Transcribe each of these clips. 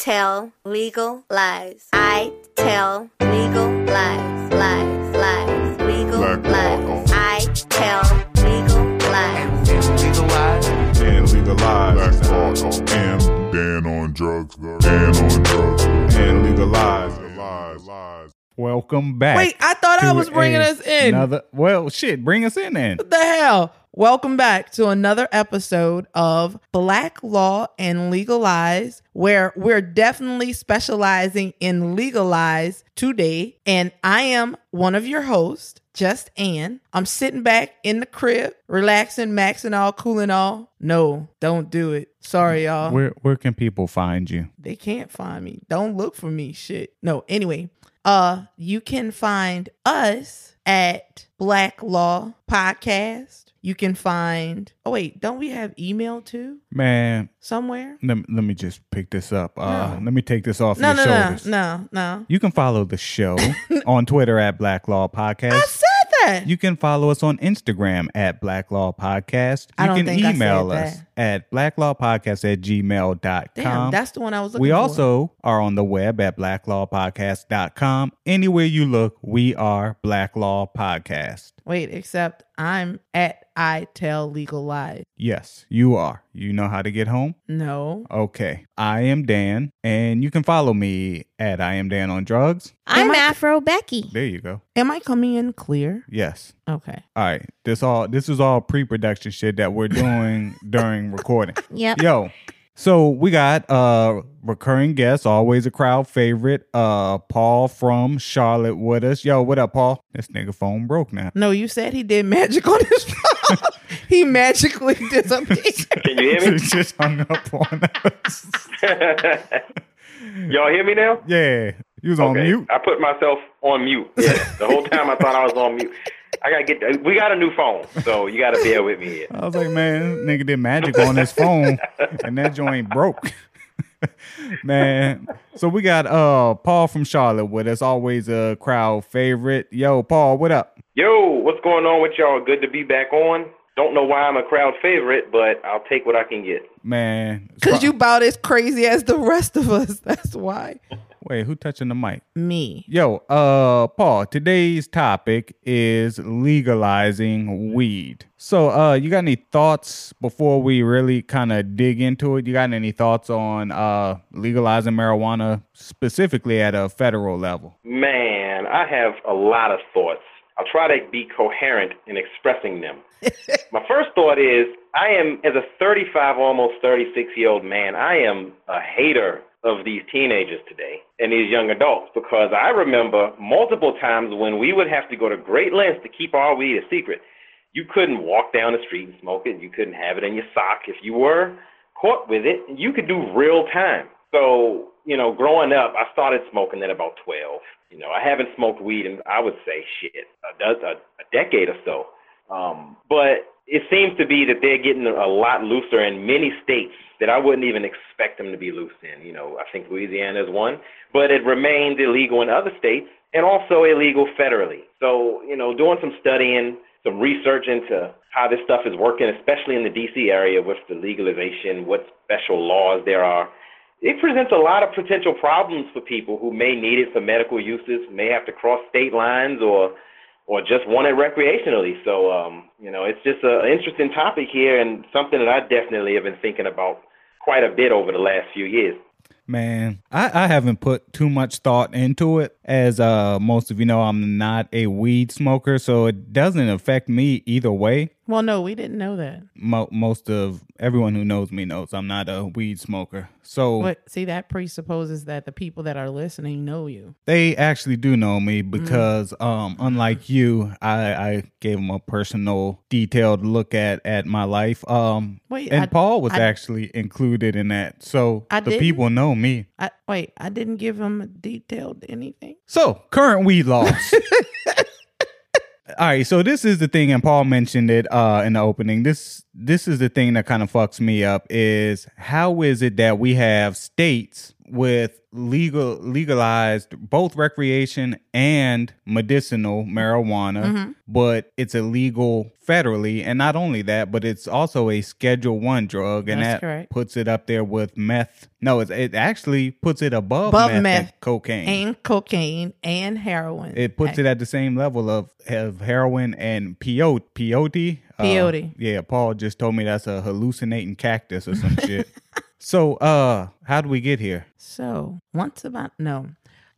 tell legal lies. I tell legal lies, lies, lies, legal Black lies. I tell legal lies. legalize. and legalize. Black and Dan on drugs. Dan on drugs. And legalize. Welcome back. Wait, I thought I was bringing us in. Another, well, shit, bring us in then. What the hell? Welcome back to another episode of Black Law and Legalize, where we're definitely specializing in legalize today. And I am one of your hosts, Just Ann. I'm sitting back in the crib, relaxing, maxing all, cooling all. No, don't do it. Sorry, y'all. Where where can people find you? they can't find me. Don't look for me. Shit. No, anyway. Uh you can find us at Black Law Podcast. You can find Oh wait, don't we have email too Man, somewhere? let, me- let me just pick this up. Uh, No. Let me take this off No, your no, no, shoulders. no, no. You can follow the show on Twitter at Black Law Podcast. I that. You can follow us on Instagram at Black Law Podcast. You I don't can think I email said us that. at blacklawpodcast at gmail.com. Damn, that's the one I was looking we for. also are on the web at blacklawpodcast.com. Anywhere you look, we are Black Law Podcast. Wait, except I'm at I Tell Legal Lies. Yes, you are. You know how to get home? No. Okay. I am Dan, and you can follow me at I am Dan on drugs. I'm I- Afro Becky. There you go. Am I coming in clear? Yes. Okay. All right. This all this is all pre-production shit that we're doing during recording. Yep. Yo. So we got uh recurring guest, always a crowd favorite, uh Paul from Charlotte with us. Yo, what up, Paul? This nigga phone broke now. No, you said he did magic on his phone. he magically disappeared. Can you hear me? He just hung up on us. Y'all hear me now? Yeah. You was on mute. I put myself on mute. Yeah. The whole time I thought I was on mute. I gotta get. We got a new phone, so you gotta bear with me here. I was like, man, nigga did magic on his phone and that joint broke. man. So we got uh Paul from Charlotte with us, always a crowd favorite. Yo, Paul, what up? Yo, what's going on with y'all? Good to be back on. Don't know why I'm a crowd favorite, but I'll take what I can get. Man. Because you about as crazy as the rest of us. That's why. Wait, who touching the mic? Me. Yo, uh Paul, today's topic is legalizing weed. So uh you got any thoughts before we really kind of dig into it? You got any thoughts on uh legalizing marijuana specifically at a federal level? Man, I have a lot of thoughts. I'll try to be coherent in expressing them. My first thought is I am, as a 35, almost 36 year old man, I am a hater of these teenagers today and these young adults because I remember multiple times when we would have to go to great lengths to keep our weed a secret. You couldn't walk down the street and smoke it. You couldn't have it in your sock. If you were caught with it, you could do real time. So, you know, growing up, I started smoking at about 12. You know, I haven't smoked weed in, I would say, shit, a, a, a decade or so. Um, but it seems to be that they're getting a lot looser in many states that I wouldn't even expect them to be loose in. You know, I think Louisiana is one, but it remains illegal in other states and also illegal federally. So, you know, doing some studying, some research into how this stuff is working, especially in the DC area with the legalization, what special laws there are. It presents a lot of potential problems for people who may need it for medical uses, may have to cross state lines or or just want it recreationally. So, um, you know, it's just an interesting topic here and something that I definitely have been thinking about quite a bit over the last few years. Man, I, I haven't put too much thought into it. As uh, most of you know, I'm not a weed smoker, so it doesn't affect me either way. Well, no, we didn't know that. Mo- most of everyone who knows me knows I'm not a weed smoker. So But see, that presupposes that the people that are listening know you. they actually do know me because, um, unlike you, I, I gave them a personal, detailed look at at my life. Um, Wait, and I- Paul was I- actually included in that, so I the people know me. I wait, I didn't give him a detailed anything. So, current weed laws. All right, so this is the thing, and Paul mentioned it uh, in the opening. This this is the thing that kind of fucks me up is how is it that we have states with legal legalized both recreation and medicinal marijuana, Mm-hmm. but it's illegal federally. And not only that, but it's also a Schedule One drug, and That's that correct. puts it up there with meth. No, it's, it actually puts it above, Above meth, and cocaine. and cocaine and heroin. it puts it at the same level of, of heroin and peyote. Peyote. Uh, Peyote. yeah, Paul just told me that's a hallucinating cactus or some shit. So, uh, how do we get here? So once about no.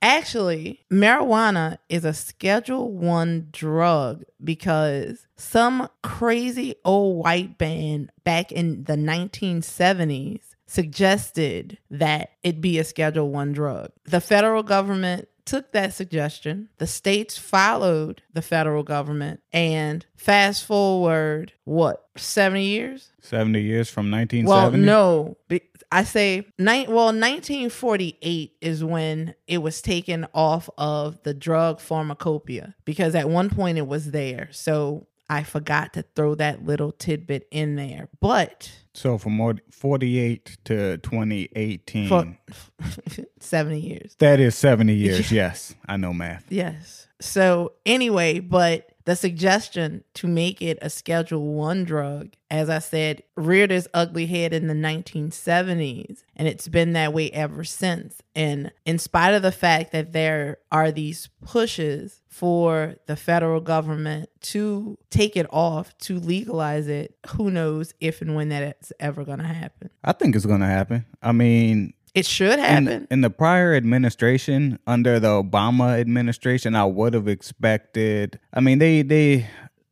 Actually, marijuana is a schedule one drug because some crazy old white band back in the 1970s suggested that it be a schedule one drug. The federal government took that suggestion. The states followed the federal government and fast forward what, 70 years? 70 years from Well, 1970? no. Be- I say nine. Well, 1948 is when it was taken off of the drug pharmacopoeia because at one point it was there. So I forgot to throw that little tidbit in there. But So from 48 to 2018. for 70 years. that is 70 years. yes, I know math. Yes. So anyway, but the suggestion to make it a Schedule One drug, as I said, reared its ugly head in the 1970s, and it's been that way ever since. And in spite of the fact that there are these pushes for the federal government to take it off, to legalize it, who knows if and when that's ever going to happen. I think it's going to happen. I mean, It should happen. in the prior administration, under the Obama administration, I would have expected. I mean, they they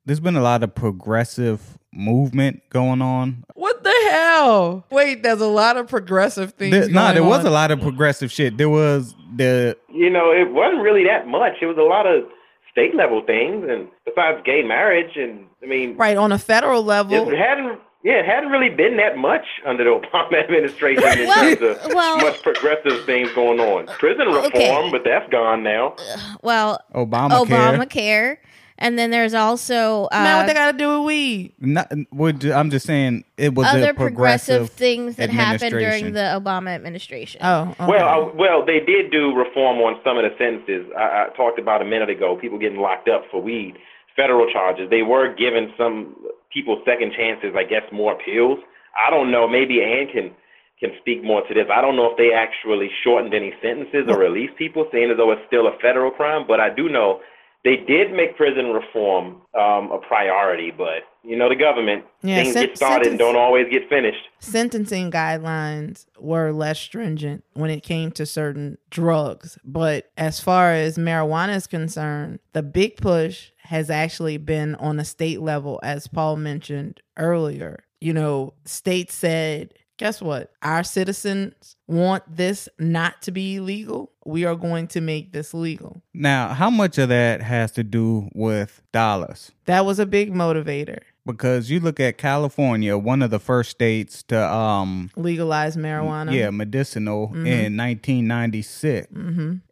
there's been a lot of progressive movement going on. what the hell? Wait, there's a lot of progressive things. There, nah, going there was a lot of progressive shit. There was the You know, it wasn't really that much. It was a lot of state level things, and besides gay marriage, and I mean, right on a federal level. it hadn't. Yeah, it hadn't really been that much under the Obama administration in Well- terms of well- much progressive things going on. Prison reform, Okay. but that's gone now. Well, Obamacare. Obamacare. And then there's also uh, Man, what they got to do with weed? Not, would I'm just saying it was other a progressive, progressive things that happened during the Obama administration. Oh, okay. Well, I, well, they did do reform on some of the sentences. I, I talked about a minute ago. People getting locked up for weed, federal charges. They were given some people second chances. I guess more appeals. I don't know. Maybe Ann can can speak more to this. I don't know if they actually shortened any sentences or released people, saying as though it's still a federal crime. But I do know they did make prison reform um, a priority. But you know, the government Yeah, things sen- get started and don't always get finished. sentencing guidelines were less stringent when it came to certain drugs. But as far as marijuana is concerned, the big push has actually been on a state level, as Paul mentioned earlier. You know, states said, guess what? Our citizens want this not to be illegal. We are going to make this legal. Now, how much of that has to do with dollars? That was a big motivator. Because you look at California, one of the first states to um Legalize marijuana. yeah, medicinal Mm-hmm. in 1996.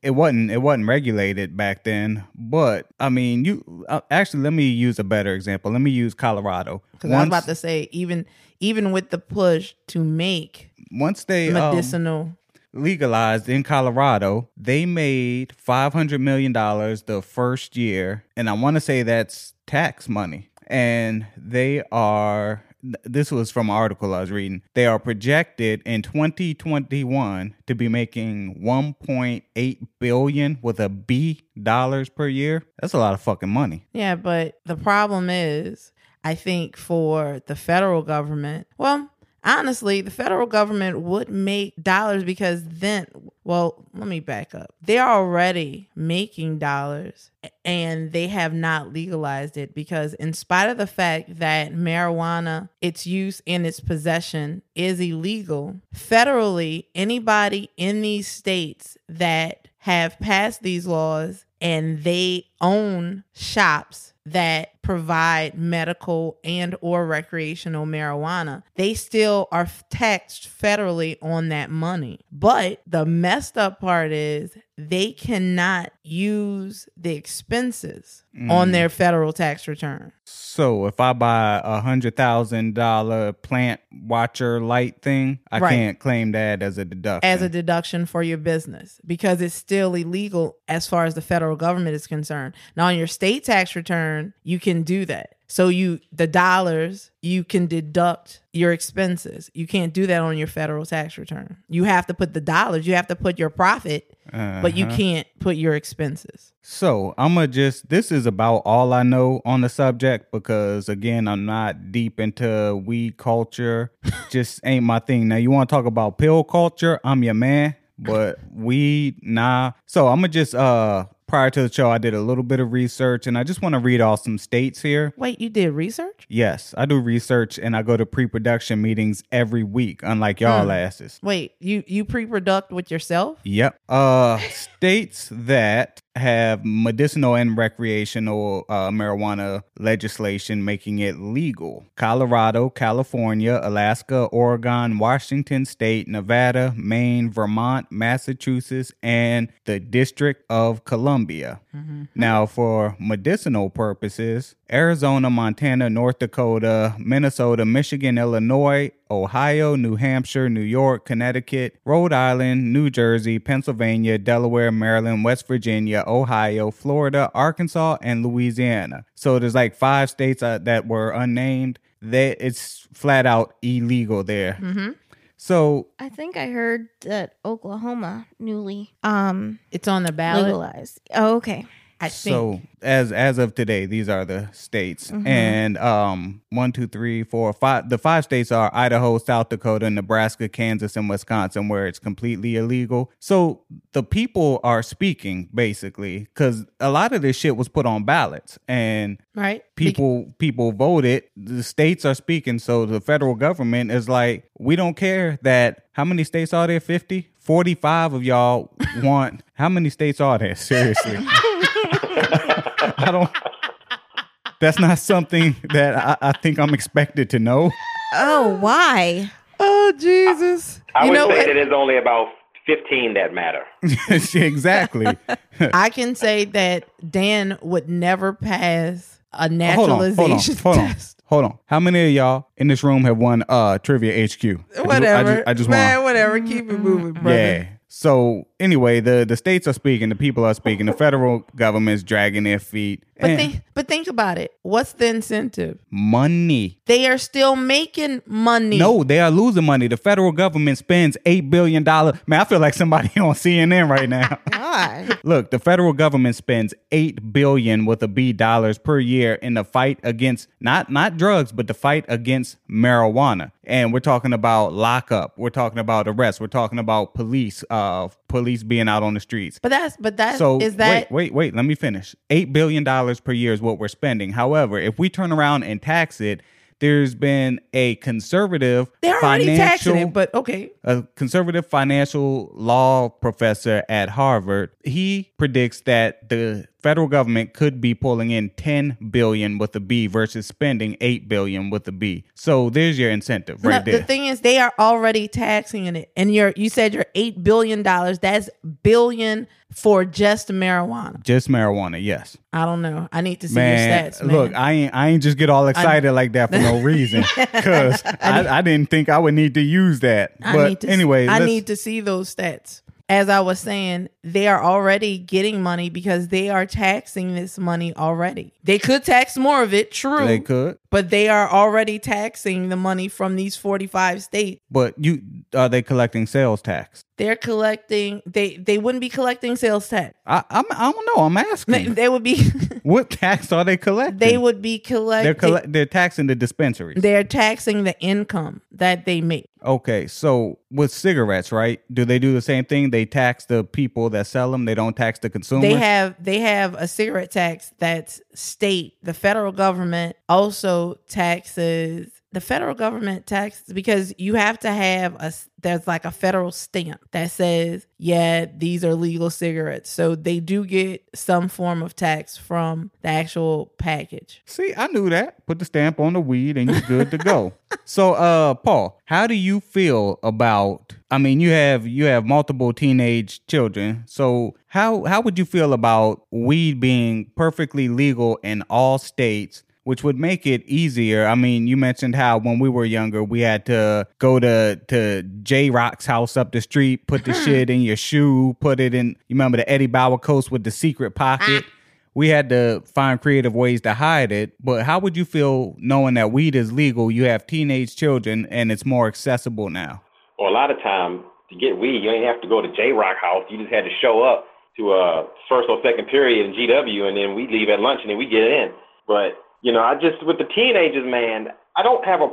It wasn't it wasn't regulated back then, but I mean, you uh, actually let me use a better example. Let me use Colorado. Because I was about to say, even even with the push to make once they um, medicinal legalized in Colorado, they made 500 million dollars the first year, and I want to say that's tax money. And they are this was from an article I was reading. They are projected in 2021 to be making 1.8 billion with a B dollars per year. That's a lot of fucking money. Yeah, but the problem is, I think for the federal government, well, honestly, the federal government would make dollars because then, well, let me back up. They're already making dollars and they have not legalized it because, in spite of the fact that marijuana, its use and its possession is illegal, federally, anybody in these states that have passed these laws and they own shops that provide medical and or recreational marijuana, they still are taxed federally on that money. But the messed up part is they cannot use the expenses on mm. their federal tax return. So if I buy a hundred thousand dollar plant watcher light thing, I Right. can't claim that as a deduction. as a deduction for your business because it's still illegal as far as the federal government is concerned. Now on your state tax return, you can do that. So you the dollars, you can deduct your expenses. You can't do that on your federal tax return. You have to put the dollars, you have to put your profit, but you Uh-huh. can't put your expenses. So I'm gonna just this is about all I know on the subject because again I'm not deep into weed culture. just ain't my thing. Now you want to talk about pill culture? I'm your man. But weed, nah. So I'm gonna just uh prior to the show I did a little bit of research and I just want to read off some states here. Wait, you did research? Yes, I do research and I go to pre-production meetings every week, unlike y'all asses. Wait, you you pre-product with yourself? Yep. Uh states that have medicinal and recreational uh, marijuana legislation making it legal. Colorado, California, Alaska, Oregon, Washington state, Nevada, Maine, Vermont, Massachusetts, and the District of Columbia. Now, for medicinal purposes, Arizona, Montana, North Dakota, Minnesota, Michigan, Illinois, Ohio, New Hampshire, New York, Connecticut, Rhode Island, New Jersey, Pennsylvania, Delaware, Maryland, West Virginia, Ohio, Florida, Arkansas, and Louisiana. So there's like five states uh, that were unnamed. That it's flat out illegal there. So I think I heard that Oklahoma newly um It's on the ballot. legalized. Oh, okay. I think. So as as of today, these are the states, and um, one, two, three, four, five. The five states are Idaho, South Dakota, Nebraska, Kansas, and Wisconsin, where it's completely illegal. So the people are speaking basically because a lot of this shit was put on ballots, and right? people people voted. The states are speaking, so the federal government is like, we don't care that. How many states are there? 50? 45 of y'all want. How many states are there? Seriously. I don't. That's not something that I, I think I'm expected to know. Oh, why? Oh Jesus! I you would know say what? that it's only about 15 that matter. exactly. I can say that Dan would never pass a hold on, hold on, naturalization hold on, test. hold on. How many of y'all in this room have won uh trivia HQ? I just- Whatever, I just, I just man. want. Whatever. Keep it moving, brother. Yeah. So anyway, the the states are speaking, the people are speaking, the federal government's dragging their feet. But And think, but think about it. What's the incentive? money. They are still making money. No, they are losing money. The federal government spends eight billion dollars. Man, I feel like somebody on CNN right now. God. Look, the federal government spends eight billion with a B dollars per year in the fight against not not drugs, but the fight against marijuana. And we're talking about lockup. We're talking about arrest. We're talking about police, uh, police being out on the streets. But that's but that is So is that wait, wait, wait. Let me finish. Eight billion dollars per year is what we're spending. However, if we turn around and tax it, there's been a conservative they're already financial taxing it. But okay, a conservative financial law professor at Harvard, he predicts that the federal government could be pulling in 10 billion with a B versus spending 8 billion with a B. So there's your incentive right no, there. the thing is they are already taxing it, and you're you said you're eight billion dollars. That's billion for just marijuana. Just marijuana, yes. I don't know. I need to see Man, your stats. Man. look, I ain't I ain't just get all excited like that for no reason because I, I didn't think I would need to use that. I But anyway, I need to see those stats. As I was saying, they are already getting money because they are taxing this money already. They could tax more of it, true. they could, But they are already taxing the money from these 45 states. but you are they collecting sales tax? They're collecting they they wouldn't be collecting sales tax. I I'm, I don't know. I'm They, asking. they would be what tax are they collecting? they would be collecting They're colle- they're taxing the dispensaries. they're taxing the income that they make. okay, so with cigarettes, right? Do they do the same thing? They tax the people that sell them. They don't tax the consumer. They have they have a cigarette tax that's state. The federal government also taxes the federal government tax because you have to have a there's like a federal stamp that says yeah these are legal cigarettes so they do get some form of tax from the actual package See, I knew that. Put the stamp on the weed and you're good to go. so, uh, Paul, how do you feel about? I mean, you have you have multiple teenage children. So, how how would you feel about weed being perfectly legal in all states? Which would make it easier. I mean, you mentioned how when we were younger, we had to go to to J Rock's house up the street, put the shit in your shoe, put it in. You remember the Eddie Bauer coast with the secret pocket? Ah. we had to find creative ways to hide it. But how would you feel knowing that weed is legal? You have teenage children and it's more accessible now. Well, a lot of time to get weed, you ain't have to go to J Rock house. You just had to show up to uh first or second period in GW, and then we leave at lunch, and then we get in. But you know, I just with the teenagers, man, I don't have a.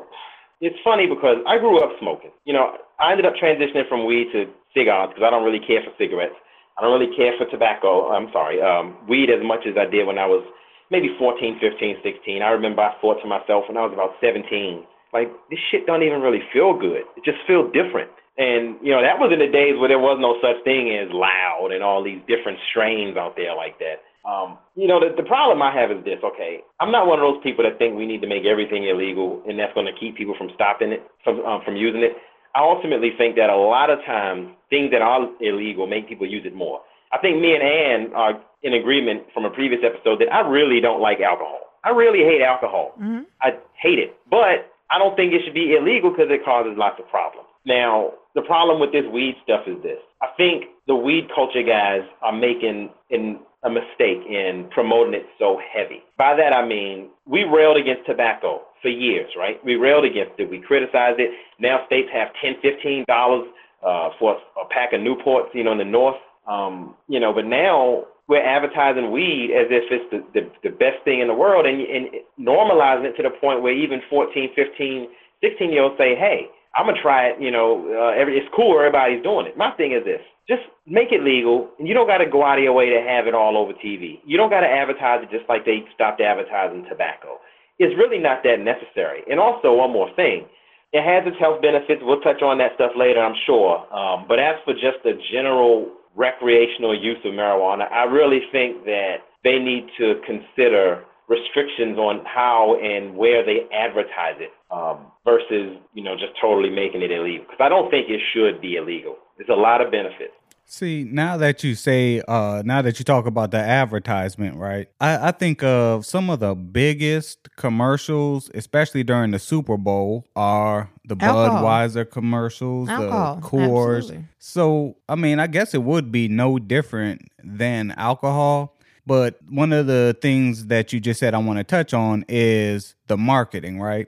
It's funny because I grew up smoking. You know, I ended up transitioning from weed to cigars because I don't really care for cigarettes. I don't really care for tobacco. I'm sorry, um, weed as much as I did when I was maybe 14, 15, 16. I remember I thought to myself when I was about 17, like this shit don't even really feel good. It just feels different. And you know that was in the days where there was no such thing as loud and all these different strains out there like that. Um, you know, the, the problem I have is this. Okay, I'm not one of those people that think we need to make everything illegal and that's going to keep people from stopping it, from um, from using it. I ultimately think that a lot of times things that are illegal make people use it more. I think me and Ann are in agreement from a previous episode that I really don't like alcohol. I really hate alcohol. I hate it. But I don't think it should be illegal because it causes lots of problems. Now, the problem with this weed stuff is this. I think the weed culture guys are making in a mistake in promoting it so heavy. By that I mean we railed against tobacco for years, right? We railed against it. We criticized it. Now states have ten, fifteen dollars uh, for a pack of Newports, you know, in the north. Um, you know, but now we're advertising weed as if it's the, the, the best thing in the world and, and normalizing it to the point where even 14, 15, 16 year olds say, hey, I'm gonna try it. You know, uh, every it's cool. Everybody's doing it. My thing is this: just make it legal, and you don't got to go out of your way to have it all over TV. You don't got to advertise it just like they stopped advertising tobacco. It's really not that necessary. And also, one more thing: it has its health benefits. We'll touch on that stuff later, I'm sure. Um, but as for just the general recreational use of marijuana, I really think that they need to consider restrictions on how and where they advertise it um, versus you know just totally making it illegal. Because i don't think it should be illegal. There's a lot of benefits See, now that you say, uh, now that you talk about the advertisement, right? I, I think of some of the biggest commercials, especially during the Super Bowl, are the Alcohol. Budweiser commercials, Alcohol, the Coors. absolutely. So, I mean, I guess it would be no different than alcohol. But one of the things that you just said I want to touch on is the marketing, right?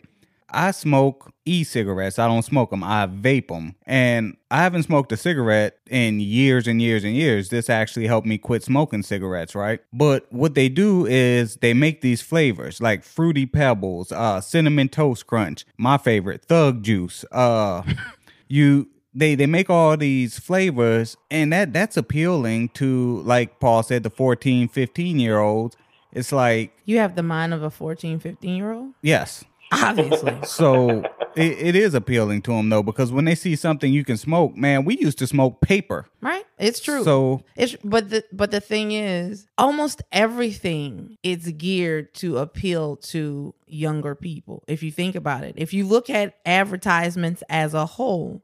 I smoke e-cigarettes. I don't smoke them. I vape them. And I haven't smoked a cigarette in years and years and years. This actually helped me quit smoking cigarettes, right? But what they do is they make these flavors like fruity pebbles, uh cinnamon toast crunch, my favorite, thug juice. Uh you they they make all these flavors and that that's appealing to like Paul said the 14, 15 year olds. It's like, You have the mind of a 14, 15 year old? yes, Obviously. so it, it is appealing to them though because when they see something you can smoke, man, we used to smoke paper. right? It's true. So It's but the but the thing is, almost everything is geared to appeal to younger people. If you think about it, if you look at advertisements as a whole,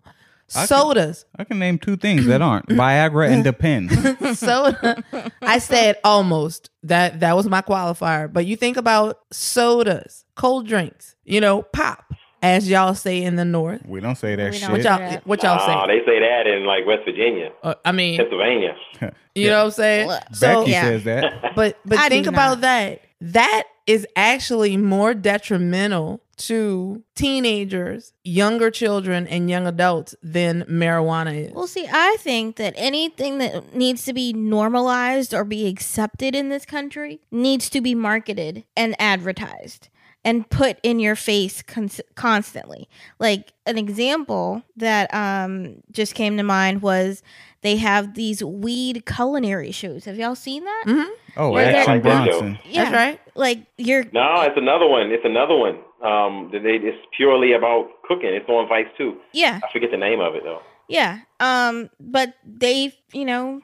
can- sodas, I can name two things that aren't Viagra and Depend. soda. I said almost that that was my qualifier. But you think about sodas, cold drinks, you know, pop, as y'all say in the north. We don't say that We shit. What y'all Yeah. what y'all oh say? they say that in like west virginia Uh, I mean, pennsylvania you know what I'm saying? Look, So Becky yeah. says that. But but I think about that. That is actually more detrimental to teenagers, younger children, and young adults than marijuana is. Well, see, I think that anything that needs to be normalized or be accepted in this country needs to be marketed and advertised and put in your face cons- constantly. Like an example that um just came to mind was they have these weed culinary shows. Have y'all seen that? Oh, Where they're- Action I like that show. Bronson. Yeah, That's right. Like you're no it's another one it's another one Um, they, it's purely about cooking. It's on Vice too. Yeah, I forget the name of it though. yeah. Um, but they, you know,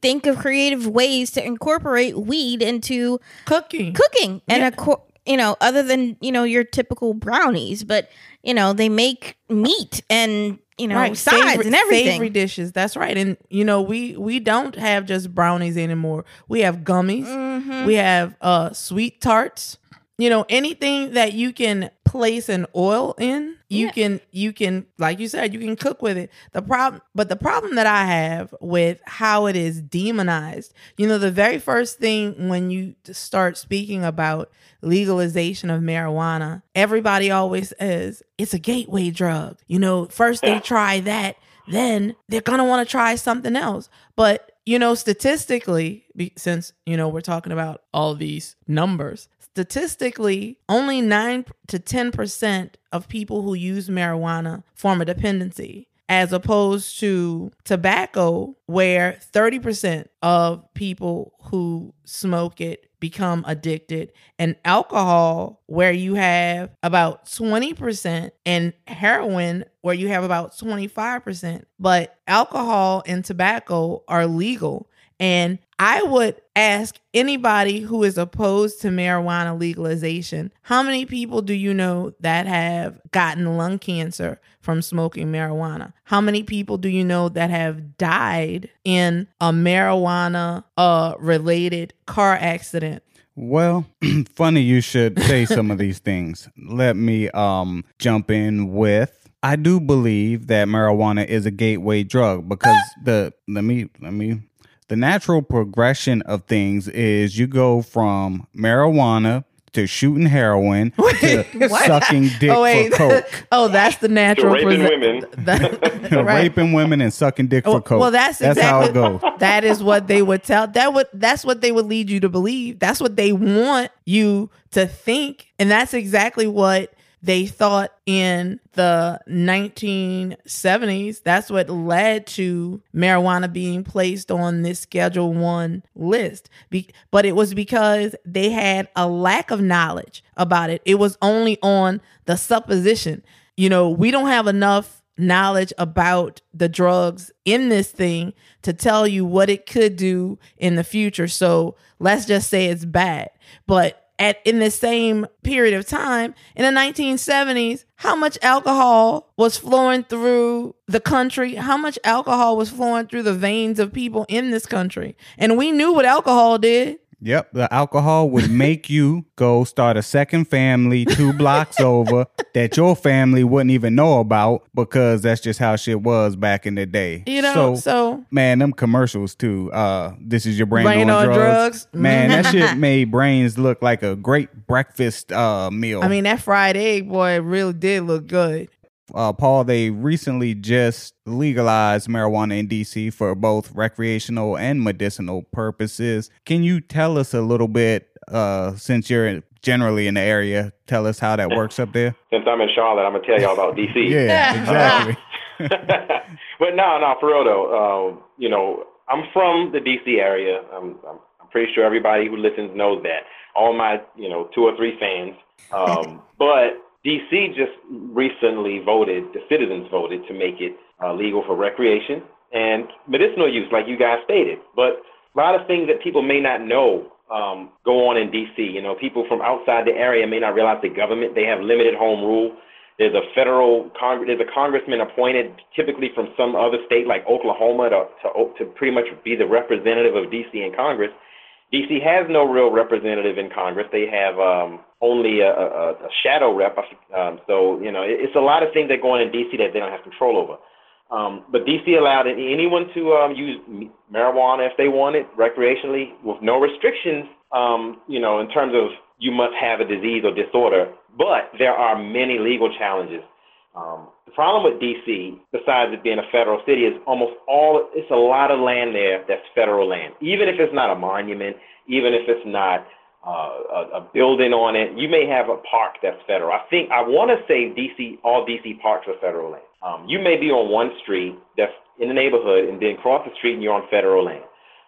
think of creative ways to incorporate weed into Cooking. cooking and Yeah. a co- you know other than you know your typical brownies but you know they make meat and you know sides savory- and everything Savory dishes. That's right. And you know, we we don't have just brownies anymore. We have gummies. Mhm. We have uh sweet tarts. You know, anything that you can place an oil in, you Yeah. can you can like you said, you can cook with it. The problem but the problem that I have with how it is demonized, you know, the very first thing when you start speaking about legalization of marijuana, everybody always says it's a gateway drug. You know, first they try that, then they're going to want to try something else. But, you know, statistically, since, you know, we're talking about all these numbers, statistically, only 9 to 10% of people who use marijuana form a dependency. As opposed to tobacco, where 30% of people who smoke it become addicted, and alcohol, where you have about 20%, and heroin, where you have about 25%. But alcohol and tobacco are legal. And I would ask anybody who is opposed to marijuana legalization, how many people do you know that have gotten lung cancer from smoking marijuana? How many people do you know that have died in a marijuana uh related car accident? Well, funny you should say some of these things. Let me um jump in with I do believe that marijuana is a gateway drug because the let me let me the natural progression of things is you go from marijuana to shooting heroin to sucking oh, dick oh wait, for coke. oh that's the natural raping prese- women. that- right. Raping women and sucking dick Well- for coke. well, that's that's how it goes. that is what they would tell that would that's what they would lead you to believe that's what they want you to think and that's exactly what they thought in the 1970s that's what led to marijuana being placed on this schedule 1 list Be- but it was because they had a lack of knowledge about it it was only on the supposition you know we don't have enough knowledge about the drugs in this thing to tell you what it could do in the future. So let's just say it's bad. But at in the same period of time in the 1970s, how much alcohol was flowing through the country? How much alcohol was flowing through the veins of people in this country? And we knew what alcohol did. Yep, the alcohol would make you go start a second family two blocks over that your family wouldn't even know about because that's just how shit was back in the day. You know, so, so man, them commercials too. Uh, this is your brain, Brain on, on drugs. drugs. Man, that shit made brains look like a great breakfast uh meal. I mean that fried egg boy really did look good. Uh, Paul, they recently just legalized marijuana in DC for both recreational and medicinal purposes. Can you tell us a little bit, uh, since you're generally in the area, tell us how that works up there? Since I'm in Charlotte, I'm gonna tell y'all about DC. Yeah, exactly. but no, no, for real though. Uh, you know, I'm from the DC area. I'm, I'm, I'm pretty sure everybody who listens knows that. All my, you know, two or three fans. Um, but DC just recently voted. The citizens voted to make it uh, legal for recreation and medicinal use, like you guys stated. But a lot of things that people may not know um, go on in DC. You know, people from outside the area may not realize the government they have limited home rule. There's a federal cong- there's a congressman appointed, typically from some other state like Oklahoma, to, to to pretty much be the representative of DC in Congress. DC has no real representative in Congress. They have um, only a, a, a shadow rep. Um, so you know, it, it's a lot of things that go on in DC that they don't have control over. Um, but DC allowed anyone to um, use marijuana if they want it recreationally with no restrictions. Um, you know, in terms of you must have a disease or disorder. But there are many legal challenges. Um, the problem with DC, besides it being a federal city, is almost all it's a lot of land there that's federal land. Even if it's not a monument, even if it's not uh, a, a building on it, you may have a park that's federal. I think I want to say DC, all DC parks are federal land. Um, you may be on one street that's in the neighborhood, and then cross the street and you're on federal land.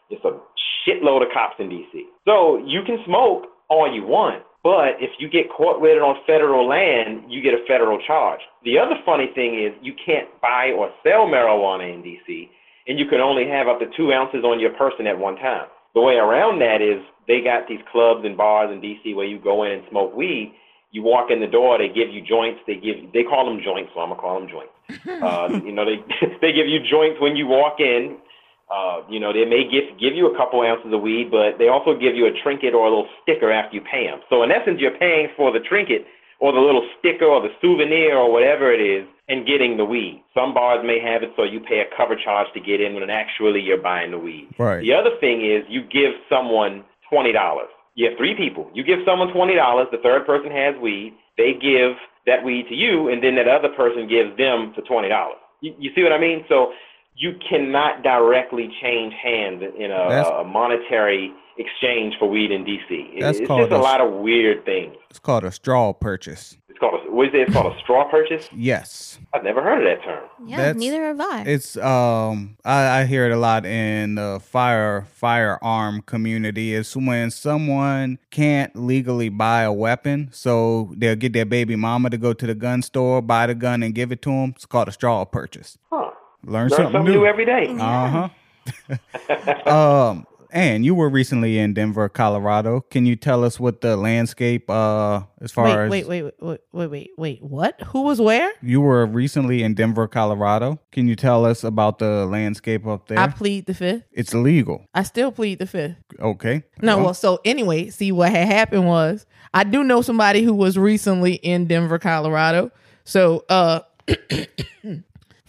It's a shitload of cops in DC. So you can smoke all you want, But if you get caught with it on federal land, you get a federal charge. The other funny thing is you can't buy or sell marijuana in DC, and you can only have up to two ounces on your person at one time. The way around that is they got these clubs and bars in DC where you go in and smoke weed. You walk in the door, they give you joints. They give they call them joints, so I'm gonna call them joints. Uh, you know, they they give you joints when you walk in. Uh, you know, they may give give you a couple ounces of weed, but they also give you a trinket or a little sticker after you pay them. So in essence, you're paying for the trinket or the little sticker or the souvenir or whatever it is, and getting the weed. Some bars may have it so you pay a cover charge to get in when actually you're buying the weed. Right. The other thing is you give someone twenty dollars. You have three people. You give someone twenty dollars. The third person has weed. They give that weed to you, and then that other person gives them for twenty dollars. You, you see what I mean? So you cannot directly change hands in a, a monetary exchange for weed in DC. That's it's called just a a- lot of weird things. It's called a straw purchase. It's called a, what is it? It's called a straw purchase. Yes. I've never heard of that term. Yeah, That's- neither have I. It's um I, I hear it a lot in the fire firearm community. It's when someone can't legally buy a weapon, so they'll get their baby mama to go to the gun store, buy the gun, and give it to them. It's called a straw purchase. Huh. Learn, Learn something, new. every day. Uh huh. um, and you were recently in Denver, Colorado. Can you tell us what the landscape, uh, as far Wait, as wait, wait, wait, wait, wait, wait. What? Who was where? you were recently in Denver, Colorado? Can you tell us about the landscape up there? I plead the fifth. it's illegal. I still plead the fifth. Okay. No, well, so anyway, see what had happened was I do know somebody who was recently in Denver, Colorado. So, uh,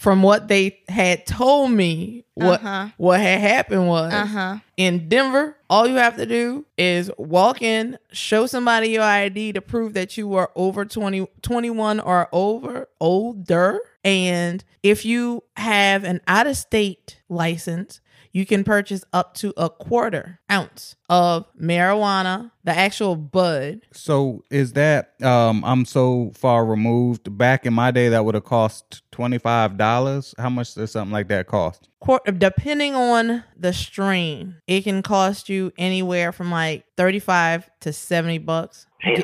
from what they had told me, what Uh-huh. what had happened was Uh huh. in Denver, all you have to do is walk in, show somebody your ID to prove that you are over 20, 21 or over, older. And if you have an out of state license, you can purchase up to a quarter ounce of marijuana, the actual bud. So is that um I'm so far removed. Back in my day that would have cost twenty five dollars. How much does something like that cost? Quar- depending on the strain, it can cost you anywhere from like 35 to 70 bucks. Damn.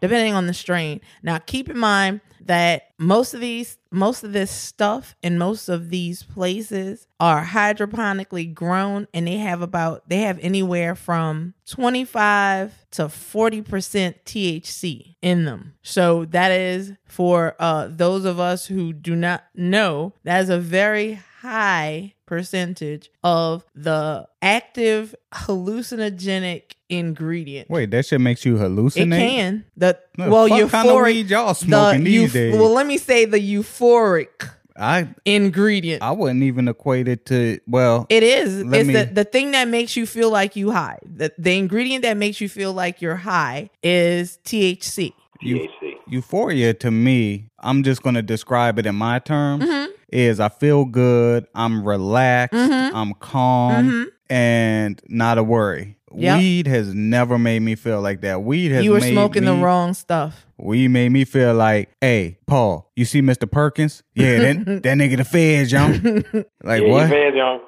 Depending on the strain. Now keep in mind that most of these most of this stuff in most of these places are hydroponically grown and they have about they have anywhere from 25 to 40% THC in them. So that is for uh those of us who do not know, that is a very high percentage of the active hallucinogenic ingredient. Wait, that shit makes you It hallucinate. can. The No, well, fuck euphoric. kind of weed y'all smoking the these euph- days. Well, let me say the euphoric I ingredient. I wouldn't even equate it to well. it is. Let It's me- the, the thing that makes you feel like you high. The, the ingredient that makes you feel like you're high is THC. THC. Euphoria to me, I'm just gonna describe it in my terms. Mhm. Is I feel good, I'm relaxed, Mhm. I'm calm, Mhm. and not a worry. Yep. Weed has never made me feel like that. Weed has You were made smoking the wrong stuff. Weed made me feel like, hey, Paul, you see Mr. Perkins? Yeah, that that nigga the feds, young. Like yeah, what? You fans, young.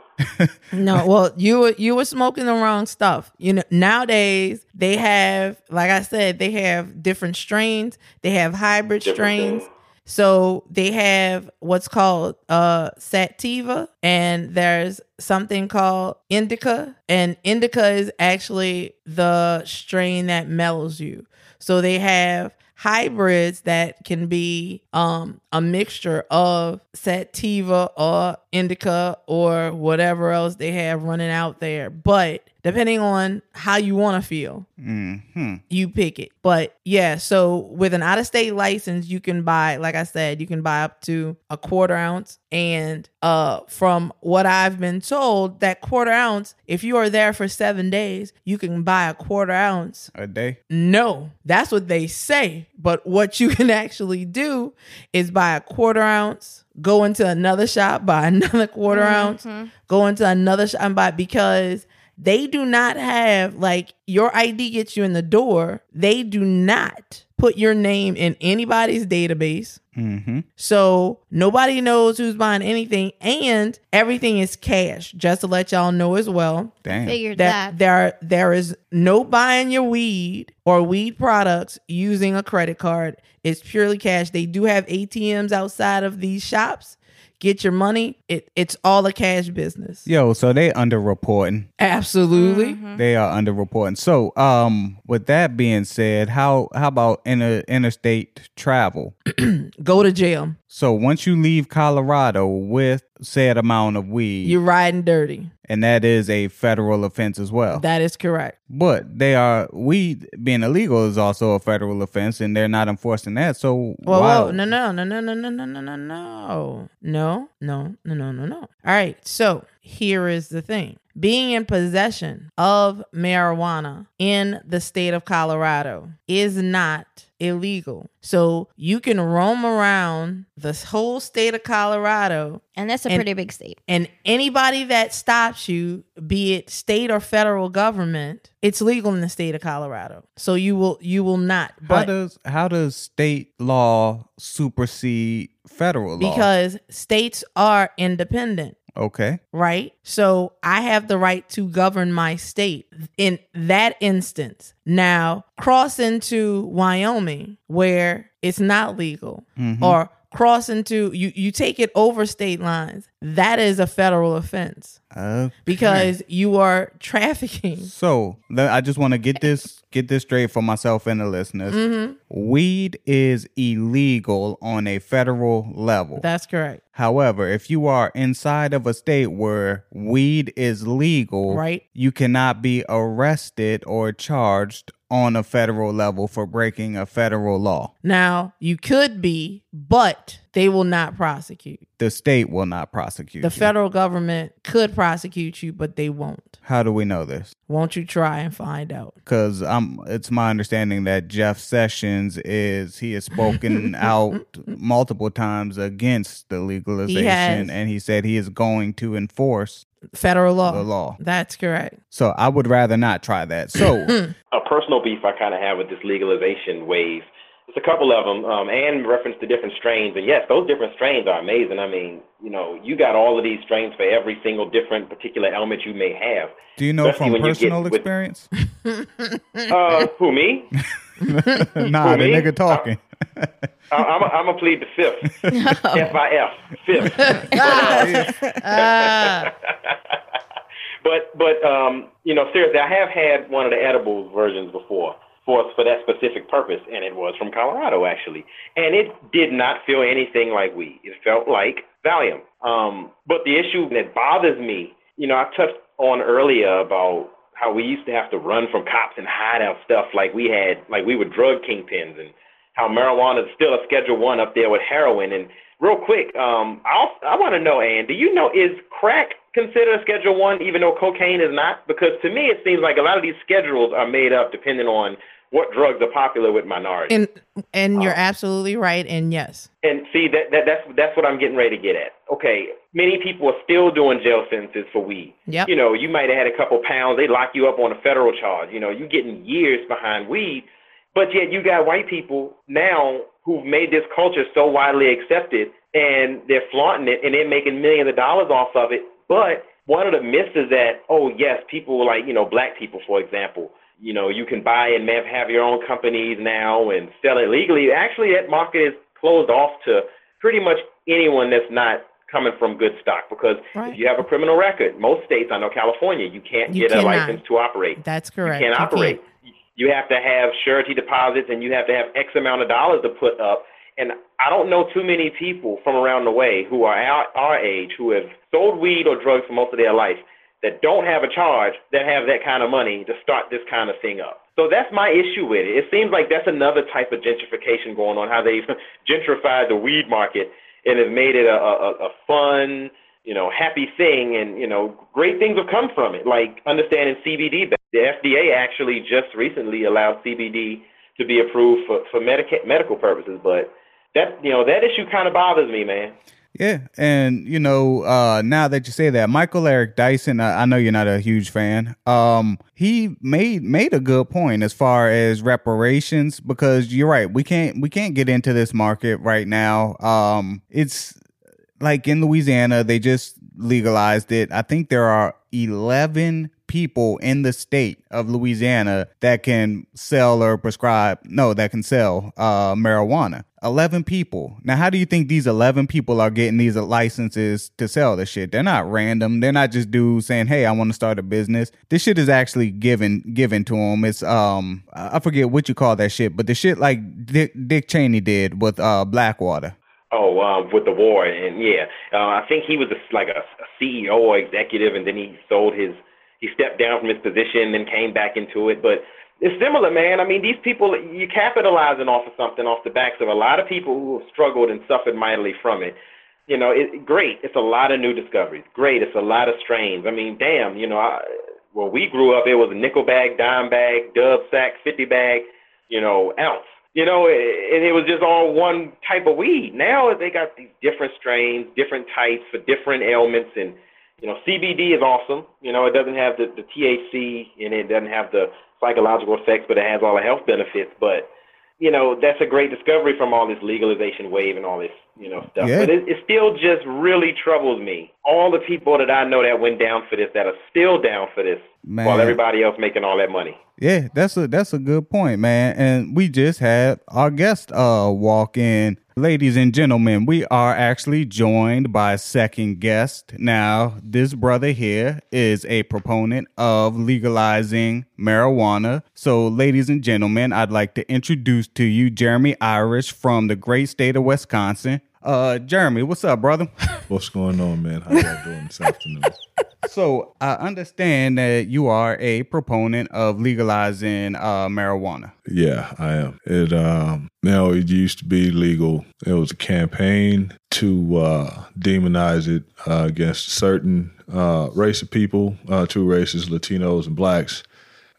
No, well, you were you were smoking the wrong stuff. You know, nowadays they have, like I said, they have different strains. They have hybrid Different strains. things. So they have what's called uh sativa, and there's something called indica, and indica is actually the strain that mellows you. So they have hybrids that can be um a mixture of sativa or indica or whatever else they have running out there. But depending on how you want to feel, hmm you pick it. But yeah, so with an out of state license, you can buy, like I said, you can buy up to a quarter ounce. And uh, from what I've been told, that quarter ounce, if you are there for seven days, you can buy a quarter ounce. A day. No, that's what they say. But what you can actually do is buy a quarter ounce, go into another shop, buy another quarter ounce, go into another shop and buy because they do not have like your ID gets you in the door. They do not put your name in anybody's database. Mm-hmm. So nobody knows who's buying anything, and everything is cash. Just to let y'all know as well Damn. Figured that that. there there is no buying your weed or weed products using a credit card. It's purely cash. They do have ATMs outside of these shops. Get your money. It it's all a cash business. Yo, so they underreporting. Absolutely. They are underreporting. So, um, with that being said, how how about inter, interstate travel? Go to jail. So once you leave Colorado with said amount of weed, You're riding dirty. and that is a federal offense as well. That is correct. but they are weed being illegal is also a federal offense, and they're not enforcing that. So Well, why? whoa, no, no, no, no, no, no, no, no, no, no, no, no, no, no, no, no. All right. So here is the thing: being in possession of marijuana in the state of Colorado is not illegal. So you can roam around the whole state of Colorado and that's a and- pretty big state. and anybody that stops you, be it state or federal government, it's legal in the state of Colorado. So you will you will not. how But does how does state law supersede federal law? because states are independent, okay, right? So I have the right to govern my state in that instance. Now, cross into Wyoming where it's not legal Mhm. or cross into you you take it over state lines. That is a federal offense Okay. because you are trafficking. So I just want to get this get this straight for myself and the listeners. Mm-hmm. Weed is illegal on a federal level. That's correct. However, if you are inside of a state where weed is legal, Right. you cannot be arrested or charged on a federal level for breaking a federal law. Now, you could be, but they will not prosecute. The state will not prosecute The you. federal government could prosecute you, but they won't. How do we know this? Won't you try and find out? Because I'm, it's my understanding that Jeff Sessions is he has spoken out multiple times against the legalization, has. and he said he is going to enforce Federal law. the law. That's correct. So I would rather not try that. So a personal beef I kind of have with this legalization wave. There's a couple of them, um, and reference to different strains. And yes, those different strains are amazing. I mean, you know, you got all of these strains for every single different particular element you may have. do you know Especially from when you personal with- experience? Uh, who me? nah, the me? nigga talking. I, I'm a, I'm a plead the fifth. F I F fifth. Ah, but but um, you know, seriously, I have had one of the edibles versions before for for that specific purpose, and it was from Colorado actually, and it did not feel anything like weed. It felt like Valium. Um, but the issue that bothers me, you know, I touched on earlier about how we used to have to run from cops and hide our stuff like we had, like we were drug kingpins, and how marijuana is still a Schedule One up there with heroin. And real quick, um, I'll, I want to know, Ann, do you know is crack considered Schedule One, even though cocaine is not? Because to me, it seems like a lot of these schedules are made up depending on what drugs are popular with minorities. and and you're um, absolutely right. And yes, And see that, that that's that's what I'm getting ready to get at. Okay, many people are still doing jail sentences for weed. Yep. You know, you might have had a couple pounds, they lock you up on a federal charge. You know, you're getting years behind weed, but yet you got white people now who've made this culture so widely accepted and they're flaunting it and they're making millions of dollars off of it. But one of the myths is that, oh yes, people like, you know, black people, for example, you know, you can buy and have, have your own companies now and sell it legally. Actually, that market is closed off to pretty much anyone that's not coming from good stock because Right. if you have a criminal record, most states, I know California, you can't You get a license to operate. that's correct. You can't operate. You have to have surety deposits and you have to have X amount of dollars to put up. And I don't know too many people from around the way who are our, our age who have sold weed or drugs for most of their life that don't have a charge that have that kind of money to start this kind of thing up. So that's my issue with it. It seems like that's another type of gentrification going on, how they've gentrified the weed market and have made it a, a, a fun, you know, happy thing. And, you know, great things have come from it, like understanding CBD. The FDA actually just recently allowed CBD to be approved for, for medica- medical purposes. But that, you know, that issue kind of bothers me, man. Yeah, and you know, uh, now that you say that, Michael Eric Dyson, I, I know you're not a huge fan. Um, he made made a good point as far as reparations because you're right. We can't we can't get into this market right now. Um, it's like in Louisiana, they just legalized it. I think there are 11 people in the state of Louisiana that can sell or prescribe, no, that can sell uh, marijuana. 11 people. Now, how do you think these 11 people are getting these licenses to sell this shit? They're not random. They're not just dudes saying, "Hey, I want to start a business." This shit is actually given given to them. It's um I forget what you call that shit, but the shit like Dick, Dick Cheney did with uh Blackwater. Oh, um, with the war, and yeah, uh, I think he was a, like a, a CEO or executive, and then he sold his, he stepped down from his position, and came back into it. But it's similar, man. I mean, these people, you're capitalizing off of something off the backs of a lot of people who have struggled and suffered mightily from it. You know, it, great. It's a lot of new discoveries. Great. It's a lot of strains. I mean, damn. You know, I, well, we grew up. It was a nickel bag, dime bag, dub sack, fifty bag. You know, ounce you know, and it was just all one type of weed. Now they got these different strains, different types for different ailments, and you know, CBD is awesome. You know, it doesn't have the, the THC and it doesn't have the psychological effects, but it has all the health benefits. But you know, that's a great discovery from all this legalization wave and all this, you know, stuff. Yeah. But it, it still just really troubles me. All the people that I know that went down for this, that are still down for this, Man. while everybody else making all that money. Yeah, that's a that's a good point, man. And we just had our guest uh walk in. Ladies and gentlemen, we are actually joined by a second guest. Now, this brother here is a proponent of legalizing marijuana. So, ladies and gentlemen, I'd like to introduce to you Jeremy Irish from the great state of Wisconsin. Uh Jeremy, what's up, brother? What's going on, man? How y'all doing this afternoon? so, I understand that you are a proponent of legalizing uh marijuana. Yeah, I am. It um now it used to be legal. It was a campaign to uh demonize it uh, against certain uh race of people, uh two races, Latinos and blacks.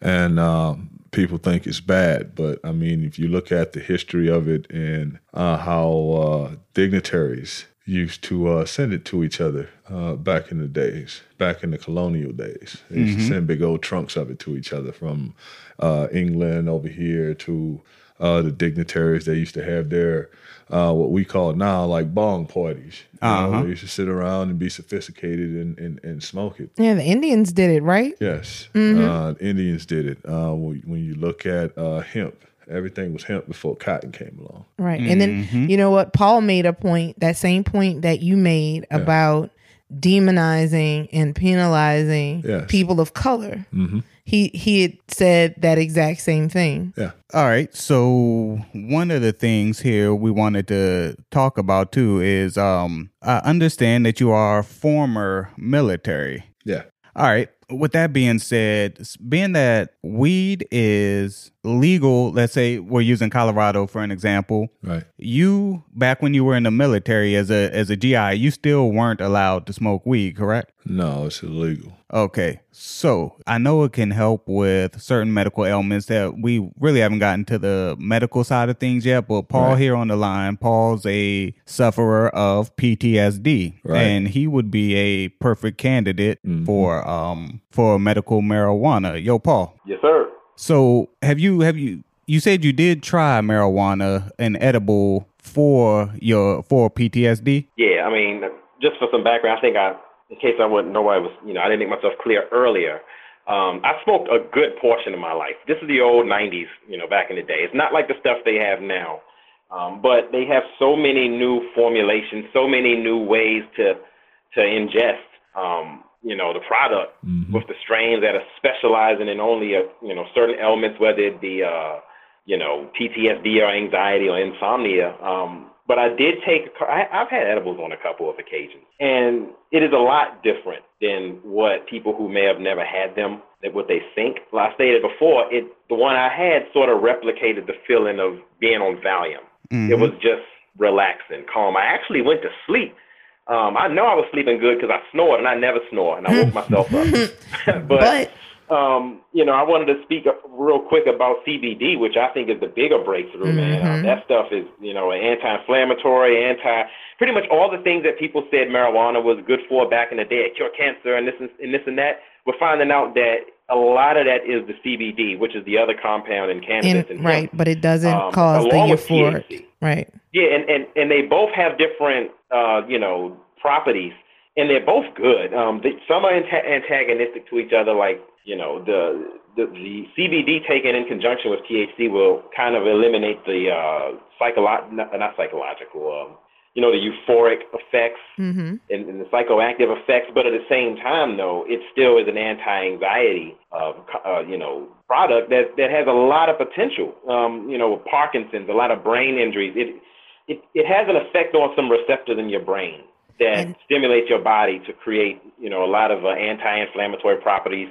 And um people think it's bad, but I mean if you look at the history of it and uh how dignitaries used to uh, send it to each other uh, back in the days, back in the colonial days. They used to send big old trunks of it to each other from uh, England over here to uh, the dignitaries. They used to have their uh, what we call now like bong parties. You know, they used to sit around and be sophisticated and, and, and smoke it. Yeah, the Indians did it, right? Yes, uh, Indians did it. Uh, when, when you look at uh, hemp, everything was hemp before cotton came along. Right. And then you know what? Paul made a point, that same point that you made about demonizing and penalizing Yes. people of color. He he had said that exact same thing. Yeah. All right. So one of the things here we wanted to talk about too is um I understand that you are former military. Yeah. All right. With that being said, being that weed is legal, let's say we're using Colorado for an example. Right. You back when you were in the military as a as a GI, you still weren't allowed to smoke weed, correct? No, it's illegal. Okay, so I know it can help with certain medical ailments that we really haven't gotten to the medical side of things yet. But Paul Right. here on the line, Paul's a sufferer of PTSD, Right. and he would be a perfect candidate Mhm. for um for medical marijuana. Yo, Paul. Yes, sir. So have you have you you said you did try marijuana and edible for your for PTSD? Yeah, I mean, just for some background, I think I, in case I wouldn't know, why I was, you know, I didn't make myself clear earlier. Um, I smoked a good portion of my life. This is the old '90s, you know, back in the day. It's not like the stuff they have now, um, but they have so many new formulations, so many new ways to to ingest, um, you know, the product with the strains that are specializing in only a, you know, certain elements, whether it be, uh, you know, PTSD or anxiety or insomnia. Um, but I did take, I, I've had edibles on a couple of occasions, and it is a lot different than what people who may have never had them, that what they think. Like I stated before, it the one I had sort of replicated the feeling of being on Valium. It was just relaxing, calm. I actually went to sleep. Um, I know I was sleeping good because I snored, and I never snore, and I woke myself up. but But um, you know, I wanted to speak real quick about CBD, which I think is the bigger breakthrough, man. Mhm. Um, that stuff is, you know, anti-inflammatory, anti, pretty much all the things that people said marijuana was good for back in the day, it cure cancer and this and, and this and that. We're finding out that a lot of that is the CBD, which is the other compound in cannabis. In, and right, hemp. but it doesn't Um, cause the euphoric. Right. Yeah, and, and, and they both have different, uh, you know, properties, and they're both good. Um, they, some are anta- antagonistic to each other, like you know, the, the the CBD taken in conjunction with THC will kind of eliminate the uh, psycholo- not, not psychological, um, you know, the euphoric effects Mm-hmm. and, and the psychoactive effects, but at the same time, though, it still is an anti-anxiety, uh, uh, you know, product that that has a lot of potential. Um, you know, with Parkinson's, a lot of brain injuries. It it it has an effect on some receptors in your brain that And- stimulates your body to create, you know, a lot of uh, anti-inflammatory properties.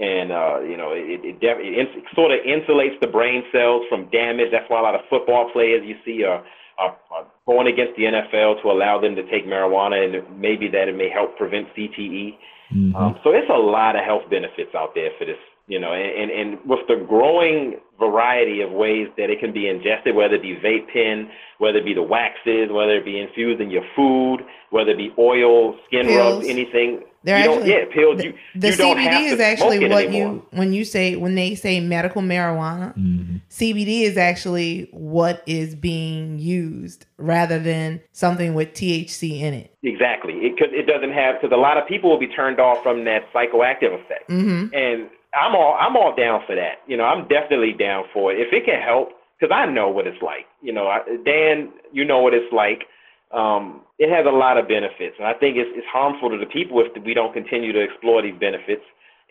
And uh, you know, it it, def- it ins- sort of insulates the brain cells from damage. That's why a lot of football players you see are are, are going against the NFL to allow them to take marijuana, and maybe that it may help prevent CTE. Mhm. Um, so it's a lot of health benefits out there for this, you know, and, and, and with the growing variety of ways that it can be ingested, whether it be vape pen, whether it be the waxes, whether it be infused in your food, whether it be oil, skin Pills. rubs, anything. They're you don't, actually- yeah, pills. The, you the you don't CBD have is smoke actually it what anymore. you when you say when they say medical marijuana, Mhm. CBD is actually what is being used rather than something with THC in it. Exactly. It could, it doesn't have because a lot of people will be turned off from that psychoactive effect. Mm-hmm. and I'm all I'm all down for that. You know, I'm definitely down for it if it can help because I know what it's like. You know, I, Dan, you know what it's like. Um, it has a lot of benefits, and I think it's it's harmful to the people if we don't continue to explore these benefits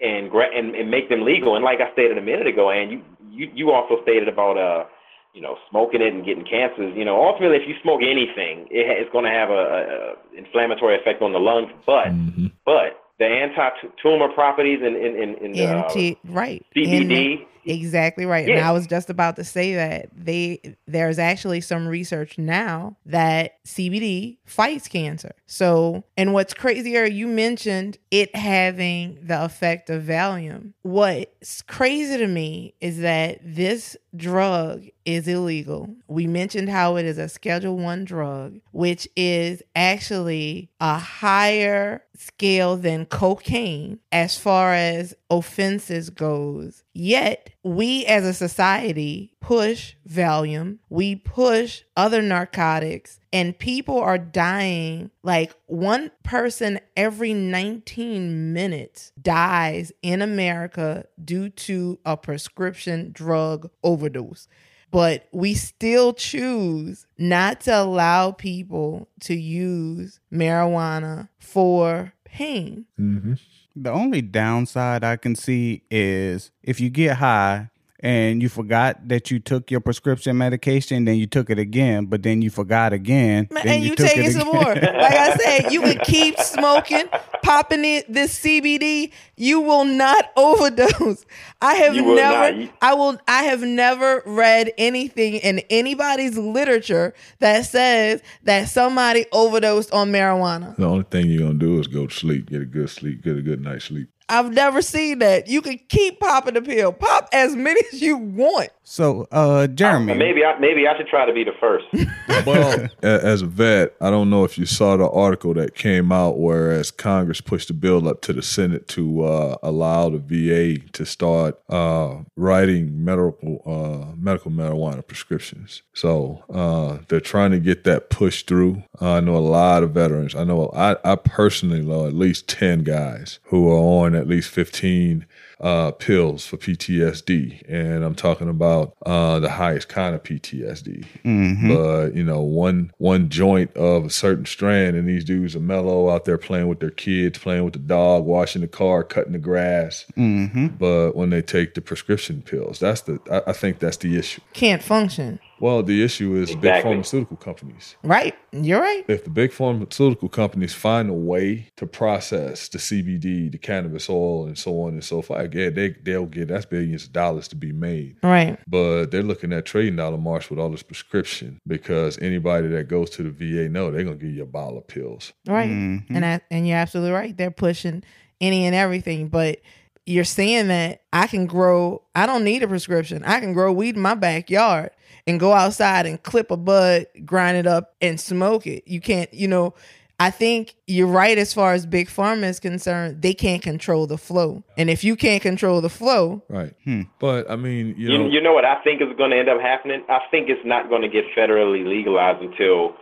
and gra- and, and make them legal. And like I stated a minute ago, and you you you also stated about uh you know smoking it and getting cancers. You know, ultimately, if you smoke anything, it it's going to have a, inflammatory effect on the lungs, but Mhm. but the anti-tumor properties in in in, in the, uh, right. CBD. Exactly right. And I was just about to say that they there's actually some research now that CBD fights cancer. So, and what's crazier, you mentioned it having the effect of Valium. What's crazy to me is that this drug is illegal. We mentioned how it is a schedule 1 drug, which is actually a higher scale than cocaine as far as offenses goes. Yet, we as a society push Valium, we push other narcotics, and people are dying. Like one person every 19 minutes dies in America due to a prescription drug overdose. But we still choose not to allow people to use marijuana for pain. Mhm. The only downside I can see is if you get high and you forgot that you took your prescription medication, then you took it again, but then you forgot again. Man, then and you, took take it it some again. more. Like I said, you can keep smoking, popping it this CBD. You will not overdose. I have You will never. not. I will. I have never read anything in anybody's literature that says that somebody overdosed on marijuana. The only thing you're gonna do is go to sleep, get a good sleep, get a good night's sleep. I've never seen that. You can keep popping the pill. Pop as many as you want. So, uh, Jeremy, Maybe I maybe I should try to be the first. Well, as a vet, I don't know if you saw the article that came out where as Congress pushed the bill up to the Senate to uh, allow the VA to start uh, writing medical uh, medical marijuana prescriptions. So uh, they're trying to get that pushed through. Uh, I know a lot of veterans. I know I, I personally know at least ten guys who are on at least fifteen uh, pills for PTSD, and I'm talking about uh, the highest kind of PTSD. Mhm. But you know, one one joint of a certain strand, and these dudes are mellow out there playing with their kids, playing with the dog, washing the car, cutting the grass. Mhm. But when they take the prescription pills, that's the I, I think that's the issue. Can't function. Well, the issue is big pharmaceutical companies. Right. You're right. If the big pharmaceutical companies find a way to process the CBD, the cannabis oil, and so on and so forth, yeah, they they'll get that's billions of dollars to be made. Right. But they're looking at trading dollar march with all this prescription because anybody that goes to the VA know they're gonna give you a bottle of pills. Right. Mhm. And I, and you're absolutely right. They're pushing any and everything, but you're saying that I can grow, I don't need a prescription. I can grow weed in my backyard and go outside and clip a bud, grind it up, and smoke it. You can't, you know, I think you're right as far as big pharma is concerned. They can't control the flow. And if you can't control the flow, Right. Hmm. But I mean, you You, you know what I think is going to end up happening? I think it's not going to get federally legalized until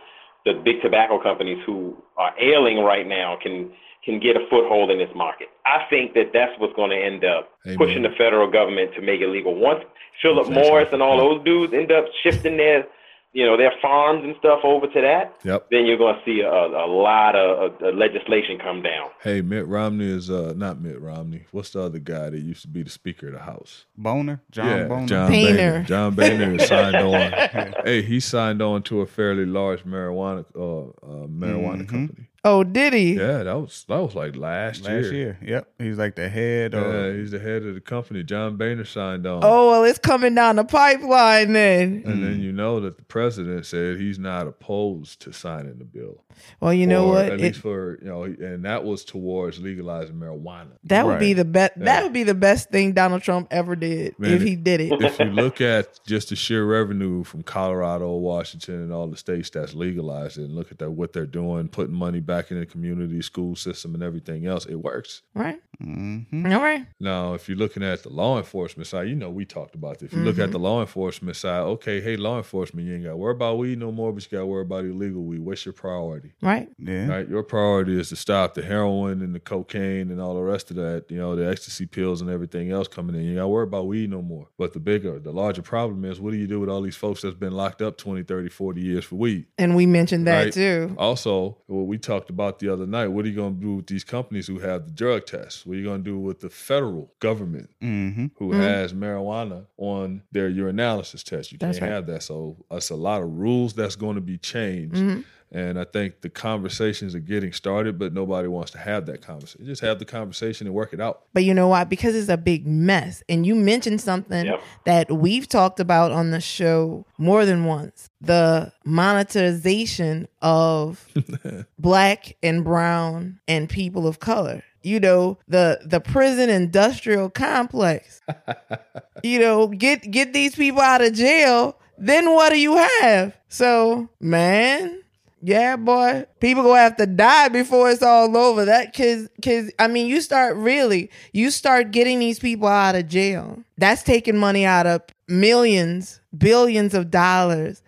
the big tobacco companies who are ailing right now can can get a foothold in this market. I think that that's what's going to end up Amen. pushing the federal government to make it legal. Once Philip Exactly. Morris and all those dudes end up shifting their, you know, their farms and stuff over to that, Yep. then you're going to see a, a lot of uh, legislation come down. Hey, Mitt Romney is uh not Mitt Romney. What's the other guy that used to be the Speaker of the House? Boner, John yeah, Boner. John Boehner. Boehner. John Boehner signed on. hey, he signed on to a fairly large marijuana uh, uh marijuana Mhm. company. Oh, did he? Yeah, that was that was like last, Last year. Yep. He's like the head Yeah, of he's the head of the company. John Boehner signed on. Oh, well, it's coming down the pipeline then. And Mm. then you know that the president said he's not opposed to signing the bill. Well, you know Or what? At It- least for you know, and that was towards legalizing marijuana. that would be the best. Yeah. That would be the best thing Donald Trump ever did Man, if he did it. if you look at just the sheer revenue from Colorado, Washington, and all the states that's legalized, and look at that what they're doing, putting money back in the community, school system, and everything else, it works. right. hmm All right. Now, if you're looking at the law enforcement side, you know we talked about this. If you look Mm-hmm. at the law enforcement side, okay, hey, law enforcement, you ain't got to worry about weed no more, but you got to worry about illegal weed. What's your priority? Right. Yeah. Right, your priority is to stop the heroin and the cocaine and all the rest of that. You know, the ecstasy pills and everything else coming in. You got to worry about weed no more. But the bigger, the larger problem is, what do you do with all these folks that's been locked up 20, 30, 40 years for weed? And we mentioned that Right. too. Also, what we talked about the other night, what are you going to do with these companies who have the drug tests? What are you going to do with the federal government hmm who Mhm. has marijuana on their urinalysis test? You That's can't right. have that. So it's a lot of rules that's going to be changed. Mhm. And I think the conversations are getting started, but nobody wants to have that conversation. Just have the conversation and work it out. But you know why? Because it's a big mess. And you mentioned something Yep. that we've talked about on the show more than once the monetization of black and brown and people of color. You know, the the prison industrial complex. you know, get get these people out of jail, then what do you have? So, man, yeah, boy. People gonna have to die before it's all over. That cause cause I mean you start really you start getting these people out of jail. That's taking money out of millions, billions of dollars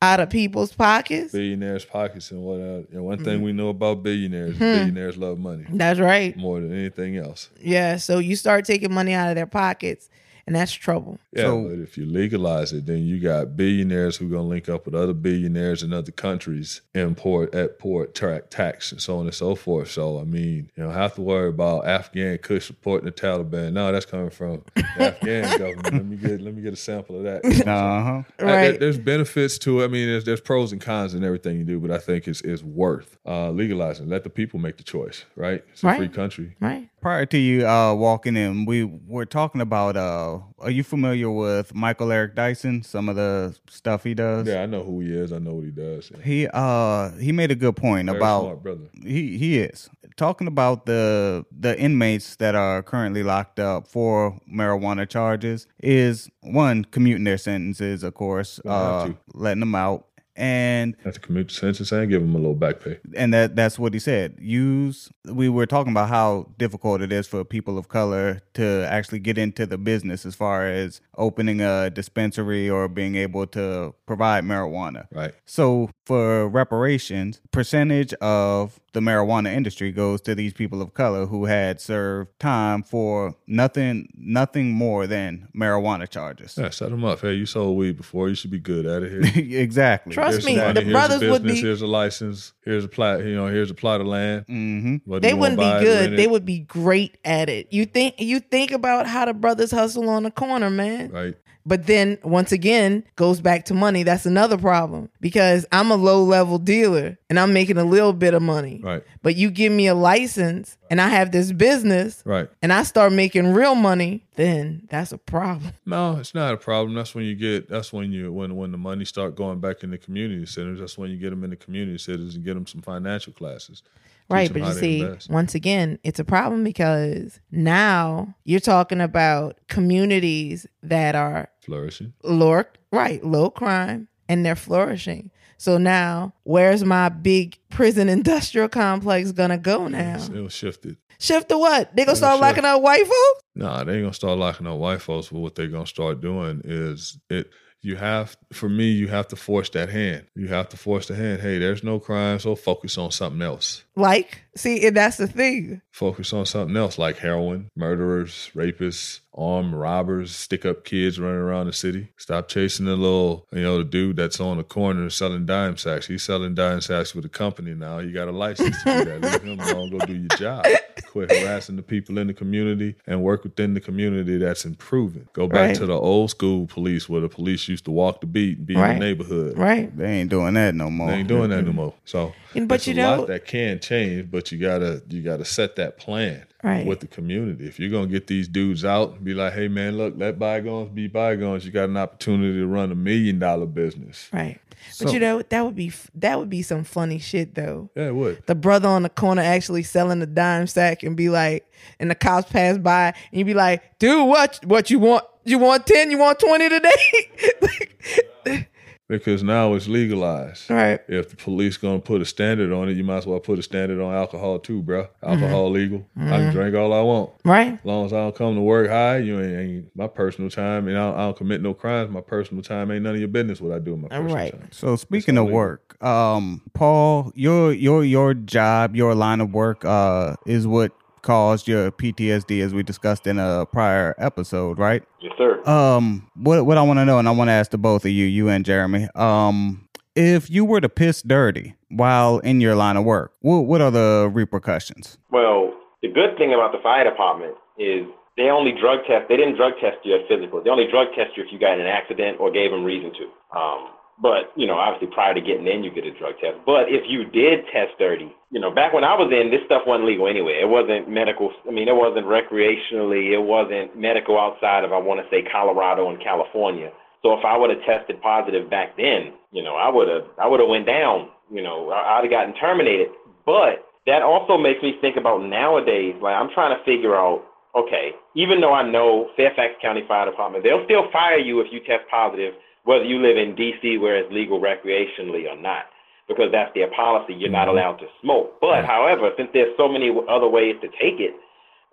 out of people's pockets. Billionaires' pockets and what. Uh, you know, one Mm-hmm. thing we know about billionaires: billionaires love money That's right. more than anything else. Yeah. So you start taking money out of their pockets, and that's trouble. Yeah, So- but if you legalize it, then you got billionaires who are gonna link up with other billionaires in other countries, import, export, tra- tax, and so on and so forth. So I mean, you don't have to worry about Afghan Kush supporting the Taliban. No, that's coming from the Afghan government. Let me get let me get a sample of that. Uh huh. I- there- Right. there's benefits to it. I mean, there's, there's pros and cons in everything you do, but I think it's it's worth uh, legalizing. Let the people make the choice, right? It's a Right. free country. Right. Prior to you uh, walking in, we were talking about. Uh, are you familiar with Michael Eric Dyson? Some of the stuff he does. Yeah, I know who he is. I know what he does. He uh he made a good point Very about he he is talking about the the inmates that are currently locked up for marijuana charges is one commuting their sentences, of course, uh, letting them out, and Have to commute the sentence and give him a little back pay. and that that's what he said. Use we were talking about how difficult it is for people of color to actually get into the business as far as opening a dispensary or being able to provide marijuana. Right. So for reparations, percentage of the marijuana industry goes to these people of color who had served time for nothing nothing more than marijuana charges. Yeah, set them up. Hey, you sold weed before. You should be good out of Here. exactly. Trust Here's me, the here's brothers a would business. be- Here's a license. Here's a plot. You know, here's a plot of land. hmm They wouldn't be good. They would be great at it. You think you think about how the brothers hustle on the corner, man. Right. But then once again, goes back to money. That's another problem because I'm a low level dealer and I'm making a little bit of money. Right. But you give me a license and I have this business Right. and I start making real money, then that's a problem. No, it's not a problem. That's when you get. That's when you when when the money start going back in the community centers. That's when you get them in the community centers and get them some financial classes. Right, but you see, invest. once again, it's a problem because now you're talking about communities that are flourishing. low, right, low crime, and they're flourishing. So now, where's my big prison industrial complex gonna go now? It'll shift it. Shift to what? They gonna start shift. locking up white folks? Nah, they ain't gonna start locking up white folks. But what they're gonna start doing is it. You have, for me, you have to force that hand. You have to force the hand. Hey, there's no crime, so focus on something else. Like, see, and that's the thing. Focus on something else like heroin, murderers, rapists, armed robbers, stick up kids running around the city. Stop chasing the little, you know, the dude that's on the corner selling dime sacks. He's selling dime sacks with a company now. You got a license to do that. Leave him alone. Go do your job. Quit harassing the people in the community and work within the community that's improving. Go back Right. to the old school police where the police used to walk the beat and be Right. in the neighborhood. Right. They ain't doing that no more. They ain't doing that no more. So, And- but you a know- lot that can change, but you gotta you gotta set that plan Right. with the community. If you're gonna get these dudes out and be like, hey man, look, let bygones be bygones. You got an opportunity to run a million dollar business. Right. So- but you know, that would be that would be some funny shit though. Yeah, it would. The brother on the corner actually selling the dime sack and be like, and the cops pass by and you be like, dude, what what you want? You want 10? You want 20 today? Because now it's legalized. right. If the police gonna put a standard on it, you might as well put a standard on alcohol too, bro. Mm-hmm. Alcohol legal. I can drink all I want. Right. As long as I don't come to work high, you ain't, ain't my personal time, and I don't, I don't commit no crimes. My personal time ain't none of your business what I do in my personal Right. time. So speaking of illegal. work, um, Paul, your your your job, your line of work, uh, is what caused your PTSD, as we discussed in a prior episode, right? Yes, sir. Um, what what I want to know, and I want to ask to both of you, you and Jeremy, um, if you were to piss dirty while in your line of work, what what are the repercussions? Well, the good thing about the fire department is they only drug test. They didn't drug test you at physical. They only drug test you if you got in an accident or gave them reason to. Um, but you know, obviously, prior to getting in, you get a drug test. But if you did test dirty, you know, back when I was in, this stuff wasn't legal anyway. It wasn't medical. I mean, it wasn't recreationally. It wasn't medical outside of I want to say Colorado and California. So if I would have tested positive back then, you know, I would have I would have went down. You know, I'd have gotten terminated. But that also makes me think about nowadays. Like I'm trying to figure out, okay, even though I know Fairfax County Fire Department, they'll still fire you if you test positive, whether you live in D.C. where it's legal recreationally or not, because that's their policy. You're not allowed to smoke. But however, since there's so many other ways to take it,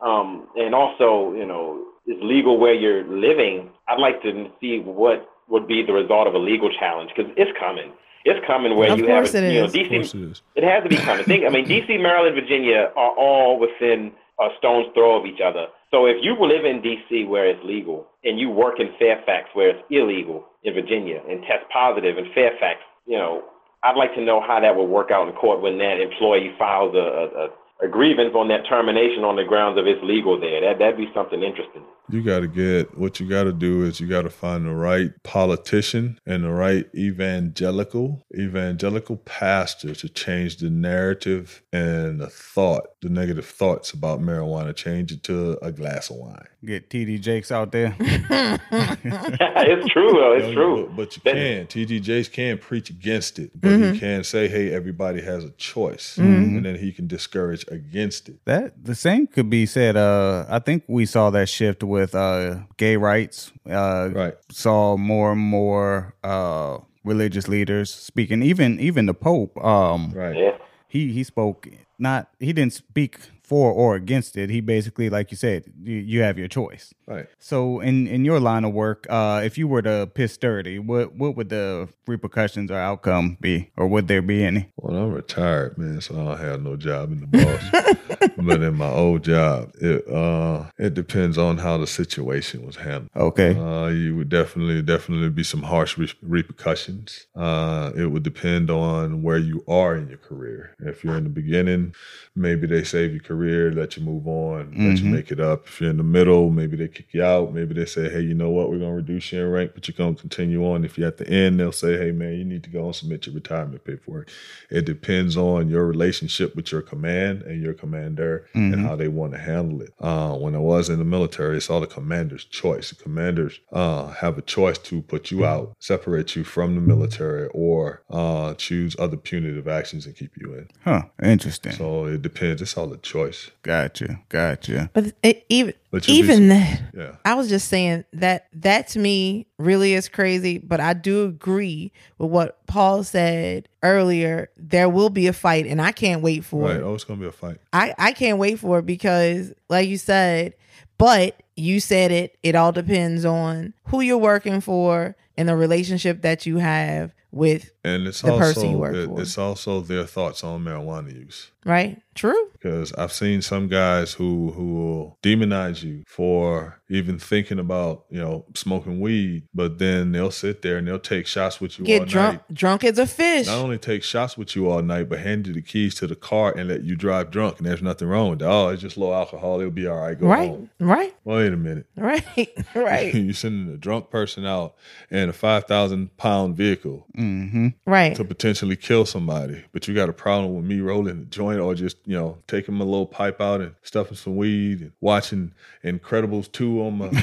um, and also, you know, it's legal where you're living. I'd like to see what would be the result of a legal challenge because it's coming. It's coming where Of you have, it you know, DC. it. It has to be coming. Think, I mean, D.C., Maryland, Virginia are all within a stone's throw of each other. So if you live in D.C. where it's legal and you work in Fairfax where it's illegal in Virginia and test positive in Fairfax, you know, I'd like to know how that would work out in court when that employee files a, a, a, a grievance on that termination on the grounds of it's legal there. That that'd be something interesting. You got to get what you got to do is you got to find the right politician and the right evangelical evangelical pastor to change the narrative and the thought, the negative thoughts about marijuana. Change it to a glass of wine. Get TD Jakes out there. it's true, though. It's No, true. But, but you That- can. TD Jakes can preach against it, but Mm-hmm. he can say, hey, everybody has a choice. And then he can discourage against it. That the same could be said. Uh, I think we saw that shift with uh gay rights. Uh, Right. Saw more and more uh religious leaders speaking. Even even the Pope. Um, Right. Yeah. he he spoke not. He didn't speak for or against it. He basically, like you said, you, you have your choice. Right. So in in your line of work, uh, if you were to piss dirty, what what would the repercussions or outcome be, or would there be any? Well, I'm retired, man, so I don't have no job in the boss. but in my old job, it uh it depends on how the situation was handled. Okay. Uh, you would definitely, definitely be some harsh re- repercussions. Uh, it would depend on where you are in your career. If you're in the beginning, maybe they save your career, let you move on, let you make it up. If you're in the middle, maybe they kick you out. Maybe they say, hey, you know what, we're gonna reduce you in rank, but you're gonna continue on. If you're at the end, they'll say, hey man, you need to go and submit your retirement paperwork. It depends on your relationship with your command and your commander and how they want to handle it. Uh, when I was in the military, it's all the commander's choice. The commanders uh, have a choice to put you out, separate you from the military, or uh, choose other punitive actions and keep you in. Huh. Interesting. So it depends. It's all a choice. Gotcha. Gotcha. But it, even But you'll be even that, Yeah. I was just saying that that to me really is crazy. But I do agree with what Paul said earlier. There will be a fight, and I can't wait for Right. it. Oh, it's gonna be a fight. I I can't wait for it because, like you said, but you said it. It all depends on who you're working for and the relationship that you have with. And it's The also person you work it- for. it's also their thoughts on marijuana use. Right? True. Because I've seen some guys who who will demonize you for even thinking about you know smoking weed, but then they'll sit there and they'll take shots with you all Get drunk. night. Drunk as a fish. Not only take shots with you all night, but hand you the keys to the car and let you drive drunk, and there's nothing wrong with that. Oh, it's just low alcohol; it'll be all right. Go Right. home. Right. Wait a minute. Right. Right. You're sending a drunk person out in a five thousand pound vehicle Mm-hmm. Right. to potentially kill somebody, but you got a problem with me rolling a joint or just you know taking my little pipe out and stuffing some weed and watching Incredibles two on my,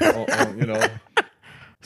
on, on, you know,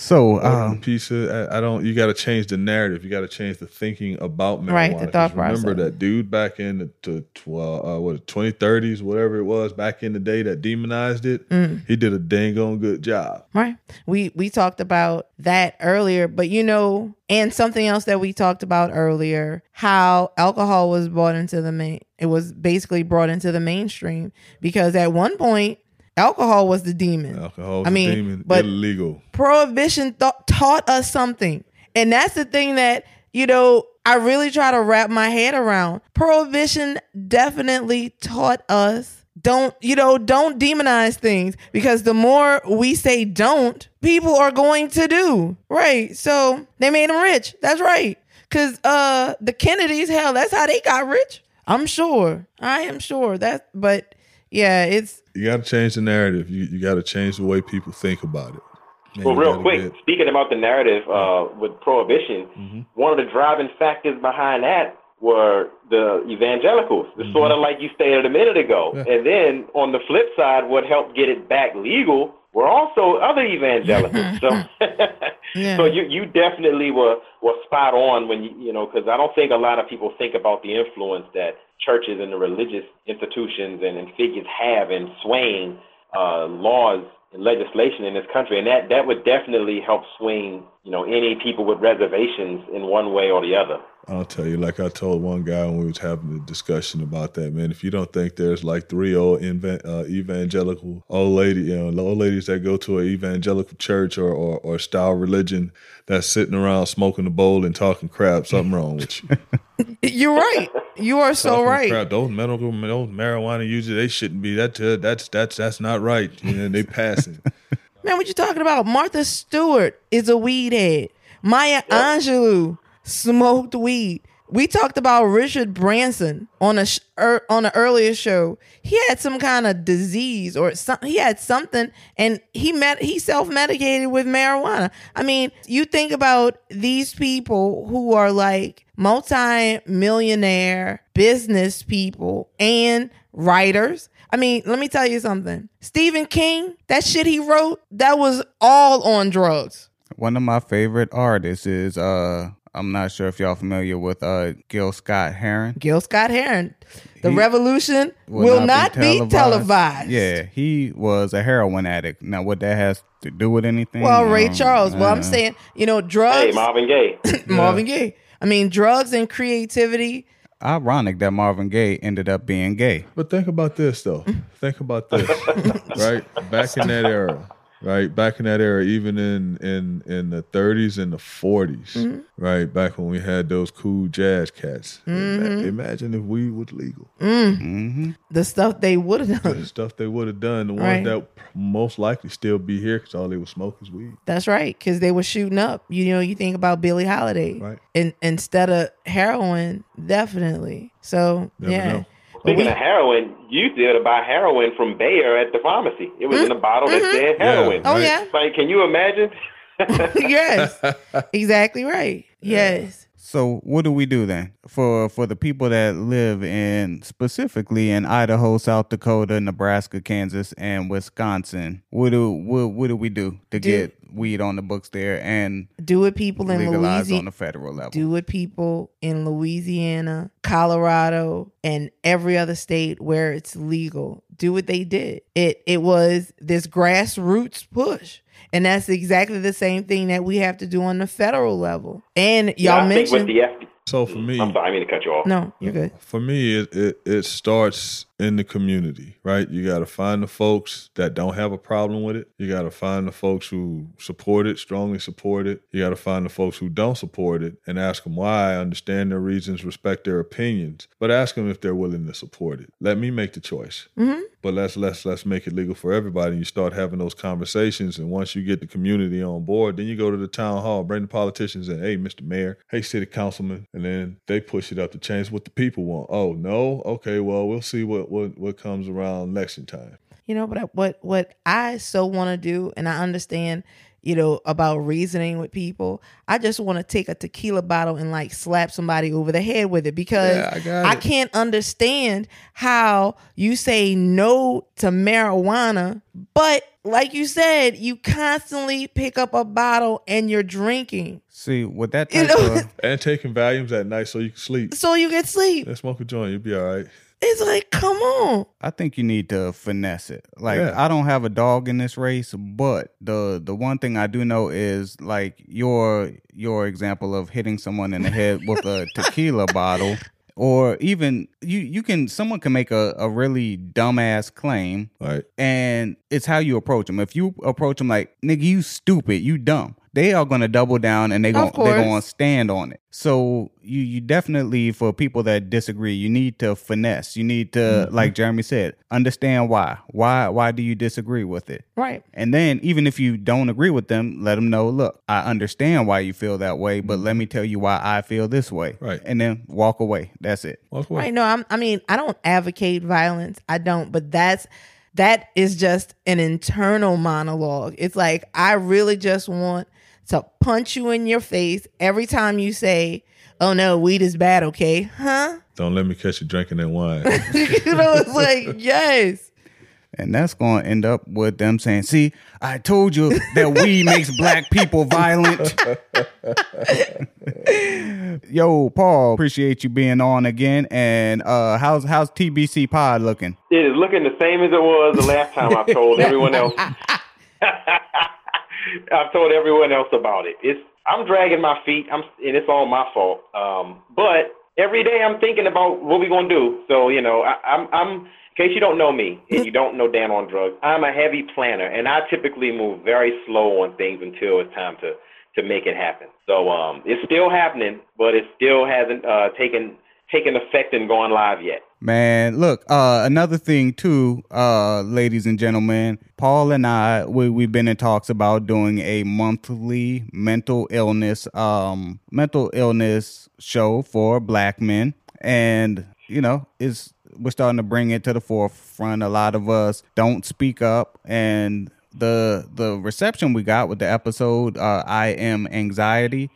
So, um, piece. I, I don't. You got to change the narrative. You got to change the thinking about marijuana. Right, the thought Remember that dude back in the to, tw- uh, what twenty thirties, whatever it was back in the day that demonized it. Mm. He did a dang on good job. Right. We we talked about that earlier, but you know, and something else that we talked about earlier, how alcohol was brought into the main it was basically brought into the mainstream because at one point alcohol was the demon. Alcohol, I mean, demon, but- illegal. Prohibition th- taught us something. And that's the thing that, you know, I really try to wrap my head around. Prohibition definitely taught us don't, you know, don't demonize things because the more we say don't, people are going to do. Right. So they made them rich. That's right. Cause uh the Kennedys, hell, that's how they got rich. I'm sure. I am sure that but yeah, it's You got to change the narrative. You you got to change the way people think about it. Man, Well, real quick, get- speaking about the narrative uh, with prohibition, Mm-hmm. one of the driving factors behind that were the evangelicals. It's sort of like you stated a minute ago. Mm-hmm. Yeah. And then on the flip side, what helped get it back legal were also other evangelicals. so, Yeah. so you you definitely were were spot on when you you know because I don't think a lot of people think about the influence that churches and the religious institutions and, and figures have in swaying uh, laws and legislation in this country, and that that would definitely help swing you know any people with reservations in one way or the other. I'll tell you, like I told one guy when we was having a discussion about that, man. If you don't think there's like three old uh, evangelical old lady, you know, old ladies that go to an evangelical church or, or or style religion that's sitting around smoking a bowl and talking crap, something wrong with you. you're right. You are so right. Crap. Those medical, those marijuana users, they shouldn't be. That uh, that's that's that's not right. You know, they passing. Man, what you talking about? Martha Stewart is a weed head. Maya Angelou smoked weed. We talked about Richard Branson on a sh- er, on an earlier show. He had some kind of disease or some, he had something, and he met he self medicated with marijuana. I mean, you think about these people who are like multi millionaire business people and writers. I mean, let me tell you something. Stephen King, that shit he wrote, that was all on drugs. one of my favorite artists is uh I'm not sure if y'all familiar with uh Gil Scott Heron. Gil Scott Heron. The He revolution will, not, be, televised. Yeah, he was a heroin addict. Now, what that has to do with anything? Well, Ray um, Charles. Well, I'm uh, saying, you know, drugs. Hey, Marvin Gaye. Marvin Gaye. I mean, drugs and creativity. ironic that Marvin Gaye ended up being gay. But think about this, though. think about this, right? Back in that era, right? Back in that era, even in in in the 30s and the 40s, mm-hmm. right? Back when we had those cool jazz cats. Ima- mm-hmm. imagine if we was legal. hmm The stuff they would have done. The stuff they would have done, the ones Right. that most likely still be here because all they would smoke is weed. That's right, because they were shooting up. You know, you think about Billie Holiday, Right. and instead of heroin, definitely. So Never yeah, know. Speaking we- of heroin, you did to be able to buy heroin from Bayer at the pharmacy. It was in a mm-hmm. bottle that mm-hmm. said Yeah. heroin. Oh Right. yeah. Like, can you imagine? yes. Exactly right. Yes. So what do we do then for for the people that live in specifically in Idaho, South Dakota, Nebraska, Kansas, and Wisconsin? What do what, what do we do to Do- get weed on the books there and Do it people in Louisiana on the federal level? do what people in Louisiana, Colorado, and every other state where it's legal do what they did. It it was this grassroots push. And that's exactly the same thing that we have to do on the federal level. And y'all yeah, mentioned with the FD- So for me, I'm sorry, I mean to cut you off. No, you're good. For me, it, it it starts in the community, right? You got to find the folks that don't have a problem with it. You got to find the folks who support it, strongly support it. You got to find the folks who don't support it and ask them why, understand their reasons, respect their opinions, but ask them if they're willing to support it. Let me make the choice. Mhm. But let's let's let's make it legal for everybody. And you start having those conversations, and once you get the community on board, then you go to the town hall, bring the politicians in. Hey, Mr. Mayor. Hey, City Councilman, and then they push it up to change what the people want. Oh no, okay, well we'll see what what what comes around election time. You know, but I- what what I so want to do, and I understand, you know, about reasoning with people. I just want to take a tequila bottle and like slap somebody over the head with it because Yeah, I I it. can't understand how you say no to marijuana, but like you said, you constantly pick up a bottle and you're drinking, See, with that You type know- of And taking Valiums at night so you can sleep. so you get sleep. And smoke a joint, you'll be all right. It's like, come on. I think you need to finesse it. Like Yeah. I don't have a dog in this race, but the the one thing I do know is like your your example of hitting someone in the head with a tequila bottle or even you you can someone can make a, a really dumbass claim Right. and it's how you approach them. If you approach them like, "Nigga, you stupid, you dumb," they are gonna double down and they Of going they course. gonna stand on it. So you you definitely for people that disagree, you need to finesse. You need to, Mm-hmm. like Jeremy said, understand why. Why why do you disagree with it? Right. And then even if you don't agree with them, let them know, look, I understand why you feel that way, but let me tell you why I feel this way. Mm-hmm. Right. And then walk away. That's it. Walk away. Right. No, I'm, I mean, I don't advocate violence. I don't, but that's that is just an internal monologue. It's like I really just want to punch you in your face every time you say, "Oh no, weed is bad." Okay, huh? Don't let me catch you drinking that wine. you know, it's like yes. And that's going to end up with them saying, see, I told you that weed makes black people violent. Yo, Paul, appreciate you being on again. And uh, how's how's TBC Pod looking? It is looking the same as it was the last time I told everyone else. I've told everyone else about it. It's I'm dragging my feet. I'm and it's all my fault. Um, but every day I'm thinking about what we're gonna do. So you know, I, I'm I'm in case you don't know me and you don't know Dan on drugs, I'm a heavy planner and I typically move very slow on things until it's time to to make it happen. So um, it's still happening, but it still hasn't uh, taken taken effect and gone live yet. Man, look, uh, another thing too, uh, ladies and gentlemen, Paul and I, we, we've been in talks about doing a monthly mental illness, um, mental illness show for black men. And, you know, it's, we're starting to bring it to the forefront. A lot of us don't speak up and the, the reception we got with the episode, uh, I am anxiety,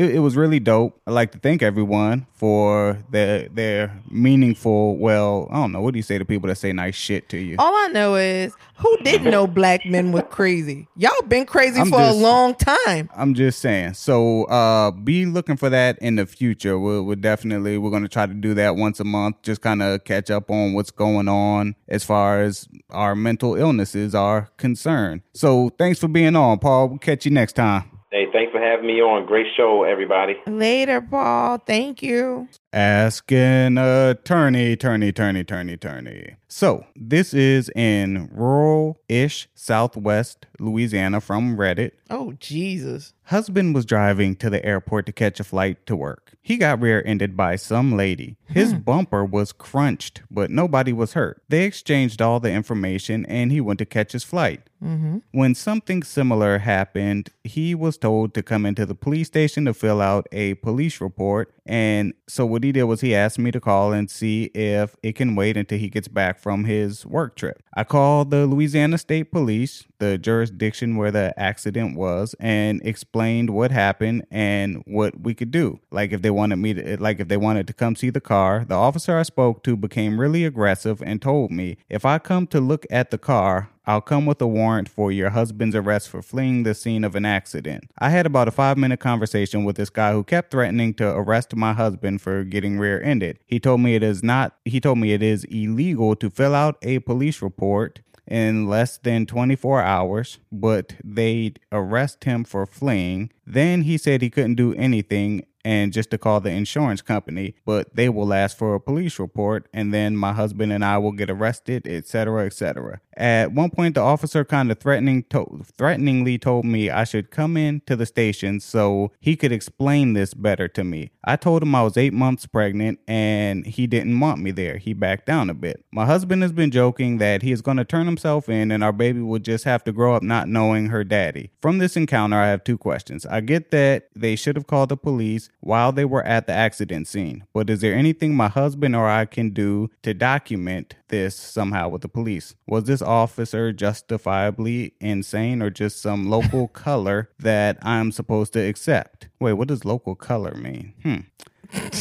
it, it was really dope. I'd like to thank everyone for their their meaningful. Well, I don't know. What do you say to people that say nice shit to you? All I know is who didn't know black men were crazy. Y'all been crazy I'm for just- a long time. I'm just saying. So, uh, be looking for that in the future. We'll, we'll definitely we're gonna try to do that once a month. Just kind of catch up on what's going on as far as our mental illnesses are concerned. So, thanks for being on, Paul. We'll catch you next time. Hey, thanks for having me on. Great show, everybody. Later, Paul. Thank you. Ask an attorney, attorney, attorney, attorney, attorney. So, this is in rural ish southwest Louisiana from Reddit. Oh, Jesus. Husband was driving to the airport to catch a flight to work. He got rear ended by some lady. His hmm. bumper was crunched, but nobody was hurt. They exchanged all the information and he went to catch his flight. Mm-hmm. When something similar happened, he was told to come into the police station to fill out a police report. And so what he did was he asked me to call and see if it can wait until he gets back from his work trip. I called the Louisiana State Police, the jurisdiction where the accident was, and explained what happened and what we could do. Like if they wanted me to like if they wanted to come see the car, the officer I spoke to became really aggressive and told me if I come to look at the car, I'll come with a warrant for your husband's arrest for fleeing the scene of an accident. I had about a five minute conversation with this guy who kept threatening to arrest my husband for getting rear ended. He told me it is not, he told me it is illegal to fill out a police report in less than 24 hours, but they'd arrest him for fleeing. Then he said he couldn't do anything and just to call the insurance company, but they will ask for a police report and then my husband and I will get arrested, etc., etc. At one point the officer kind of threatening to- threateningly told me I should come in to the station so he could explain this better to me. I told him I was 8 months pregnant and he didn't want me there. He backed down a bit. My husband has been joking that he is going to turn himself in and our baby will just have to grow up not knowing her daddy. From this encounter I have two questions. I get that they should have called the police while they were at the accident scene. But is there anything my husband or I can do to document this somehow with the police? Was this officer justifiably insane or just some local color that I'm supposed to accept? Wait, what does local color mean? Hmm.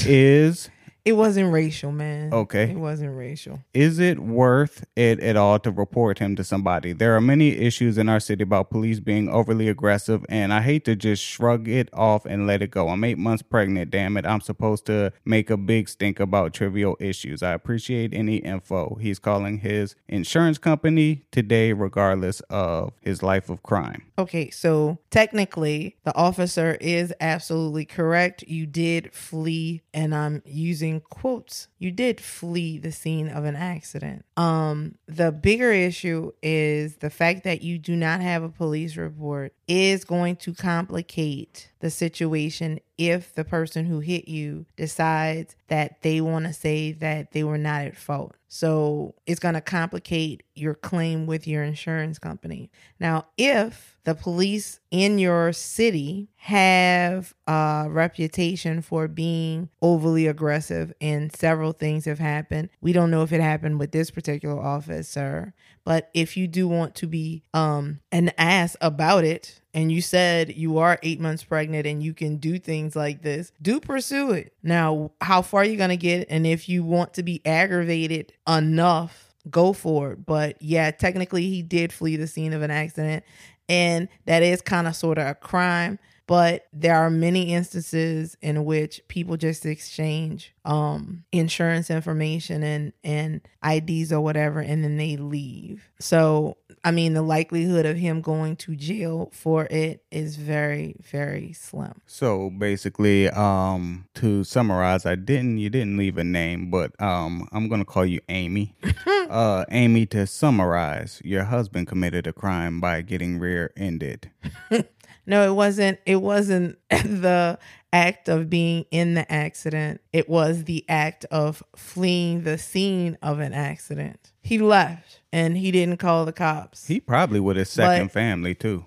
Is It wasn't racial, man. Okay. It wasn't racial. Is it worth it at all to report him to somebody? There are many issues in our city about police being overly aggressive, and I hate to just shrug it off and let it go. I'm eight months pregnant, damn it. I'm supposed to make a big stink about trivial issues. I appreciate any info. He's calling his insurance company today, regardless of his life of crime. Okay, so technically, the officer is absolutely correct. You did flee, and I'm using quotes. You did flee the scene of an accident. Um, the bigger issue is the fact that you do not have a police report is going to complicate the situation if the person who hit you decides that they want to say that they were not at fault. So it's going to complicate your claim with your insurance company. Now, if the police in your city have a reputation for being overly aggressive and several things have happened, we don't know if it happened with this particular officer, but if you do want to be um an ass about it, and you said you are eight months pregnant and you can do things like this, do pursue it. Now, how far are you going to get? And if you want to be aggravated enough, go for it. But yeah, technically, he did flee the scene of an accident. And that is kind of sort of a crime. But there are many instances in which people just exchange um, insurance information and, and IDs or whatever, and then they leave. So, I mean, the likelihood of him going to jail for it is very, very slim. So basically, um, to summarize, I didn't you didn't leave a name, but um, I'm gonna call you Amy. uh, Amy, to summarize, your husband committed a crime by getting rear-ended. No, it wasn't. It wasn't the act of being in the accident. It was the act of fleeing the scene of an accident. He left and he didn't call the cops. He probably with his second But- family too.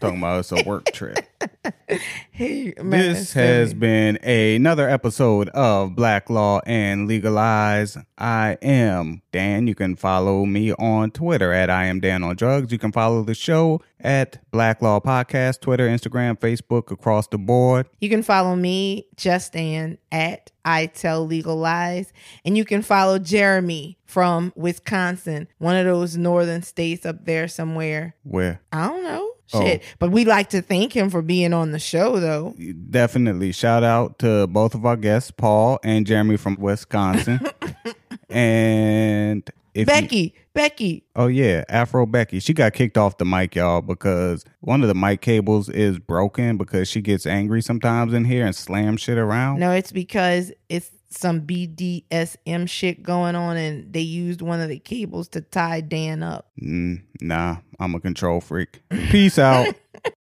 Talking about it's a work trip. He, man, This has been another episode of Black Law and Legalize. I am Dan. You can follow me on Twitter at I am Dan on Drugs. You can follow the show at Black Law Podcast, Twitter, Instagram, Facebook, across the board. You can follow me, Just Dan, at I Tell Legal Lies. And you can follow Jeremy from Wisconsin, one of those northern states up there somewhere. Where I don't know. Oh. But we like to thank him for being on the show, though. definitely shout out to both of our guests, Paul and Jeremy from Wisconsin. and if you- Becky, Becky. Oh yeah, Afro Becky. She got kicked off the mic, y'all, because one of the mic cables is broken because she gets angry sometimes in here and slams shit around. No, it's because it's some BDSM shit going on, and they used one of the cables to tie Dan up. Mm, nah, I'm a control freak. Peace out.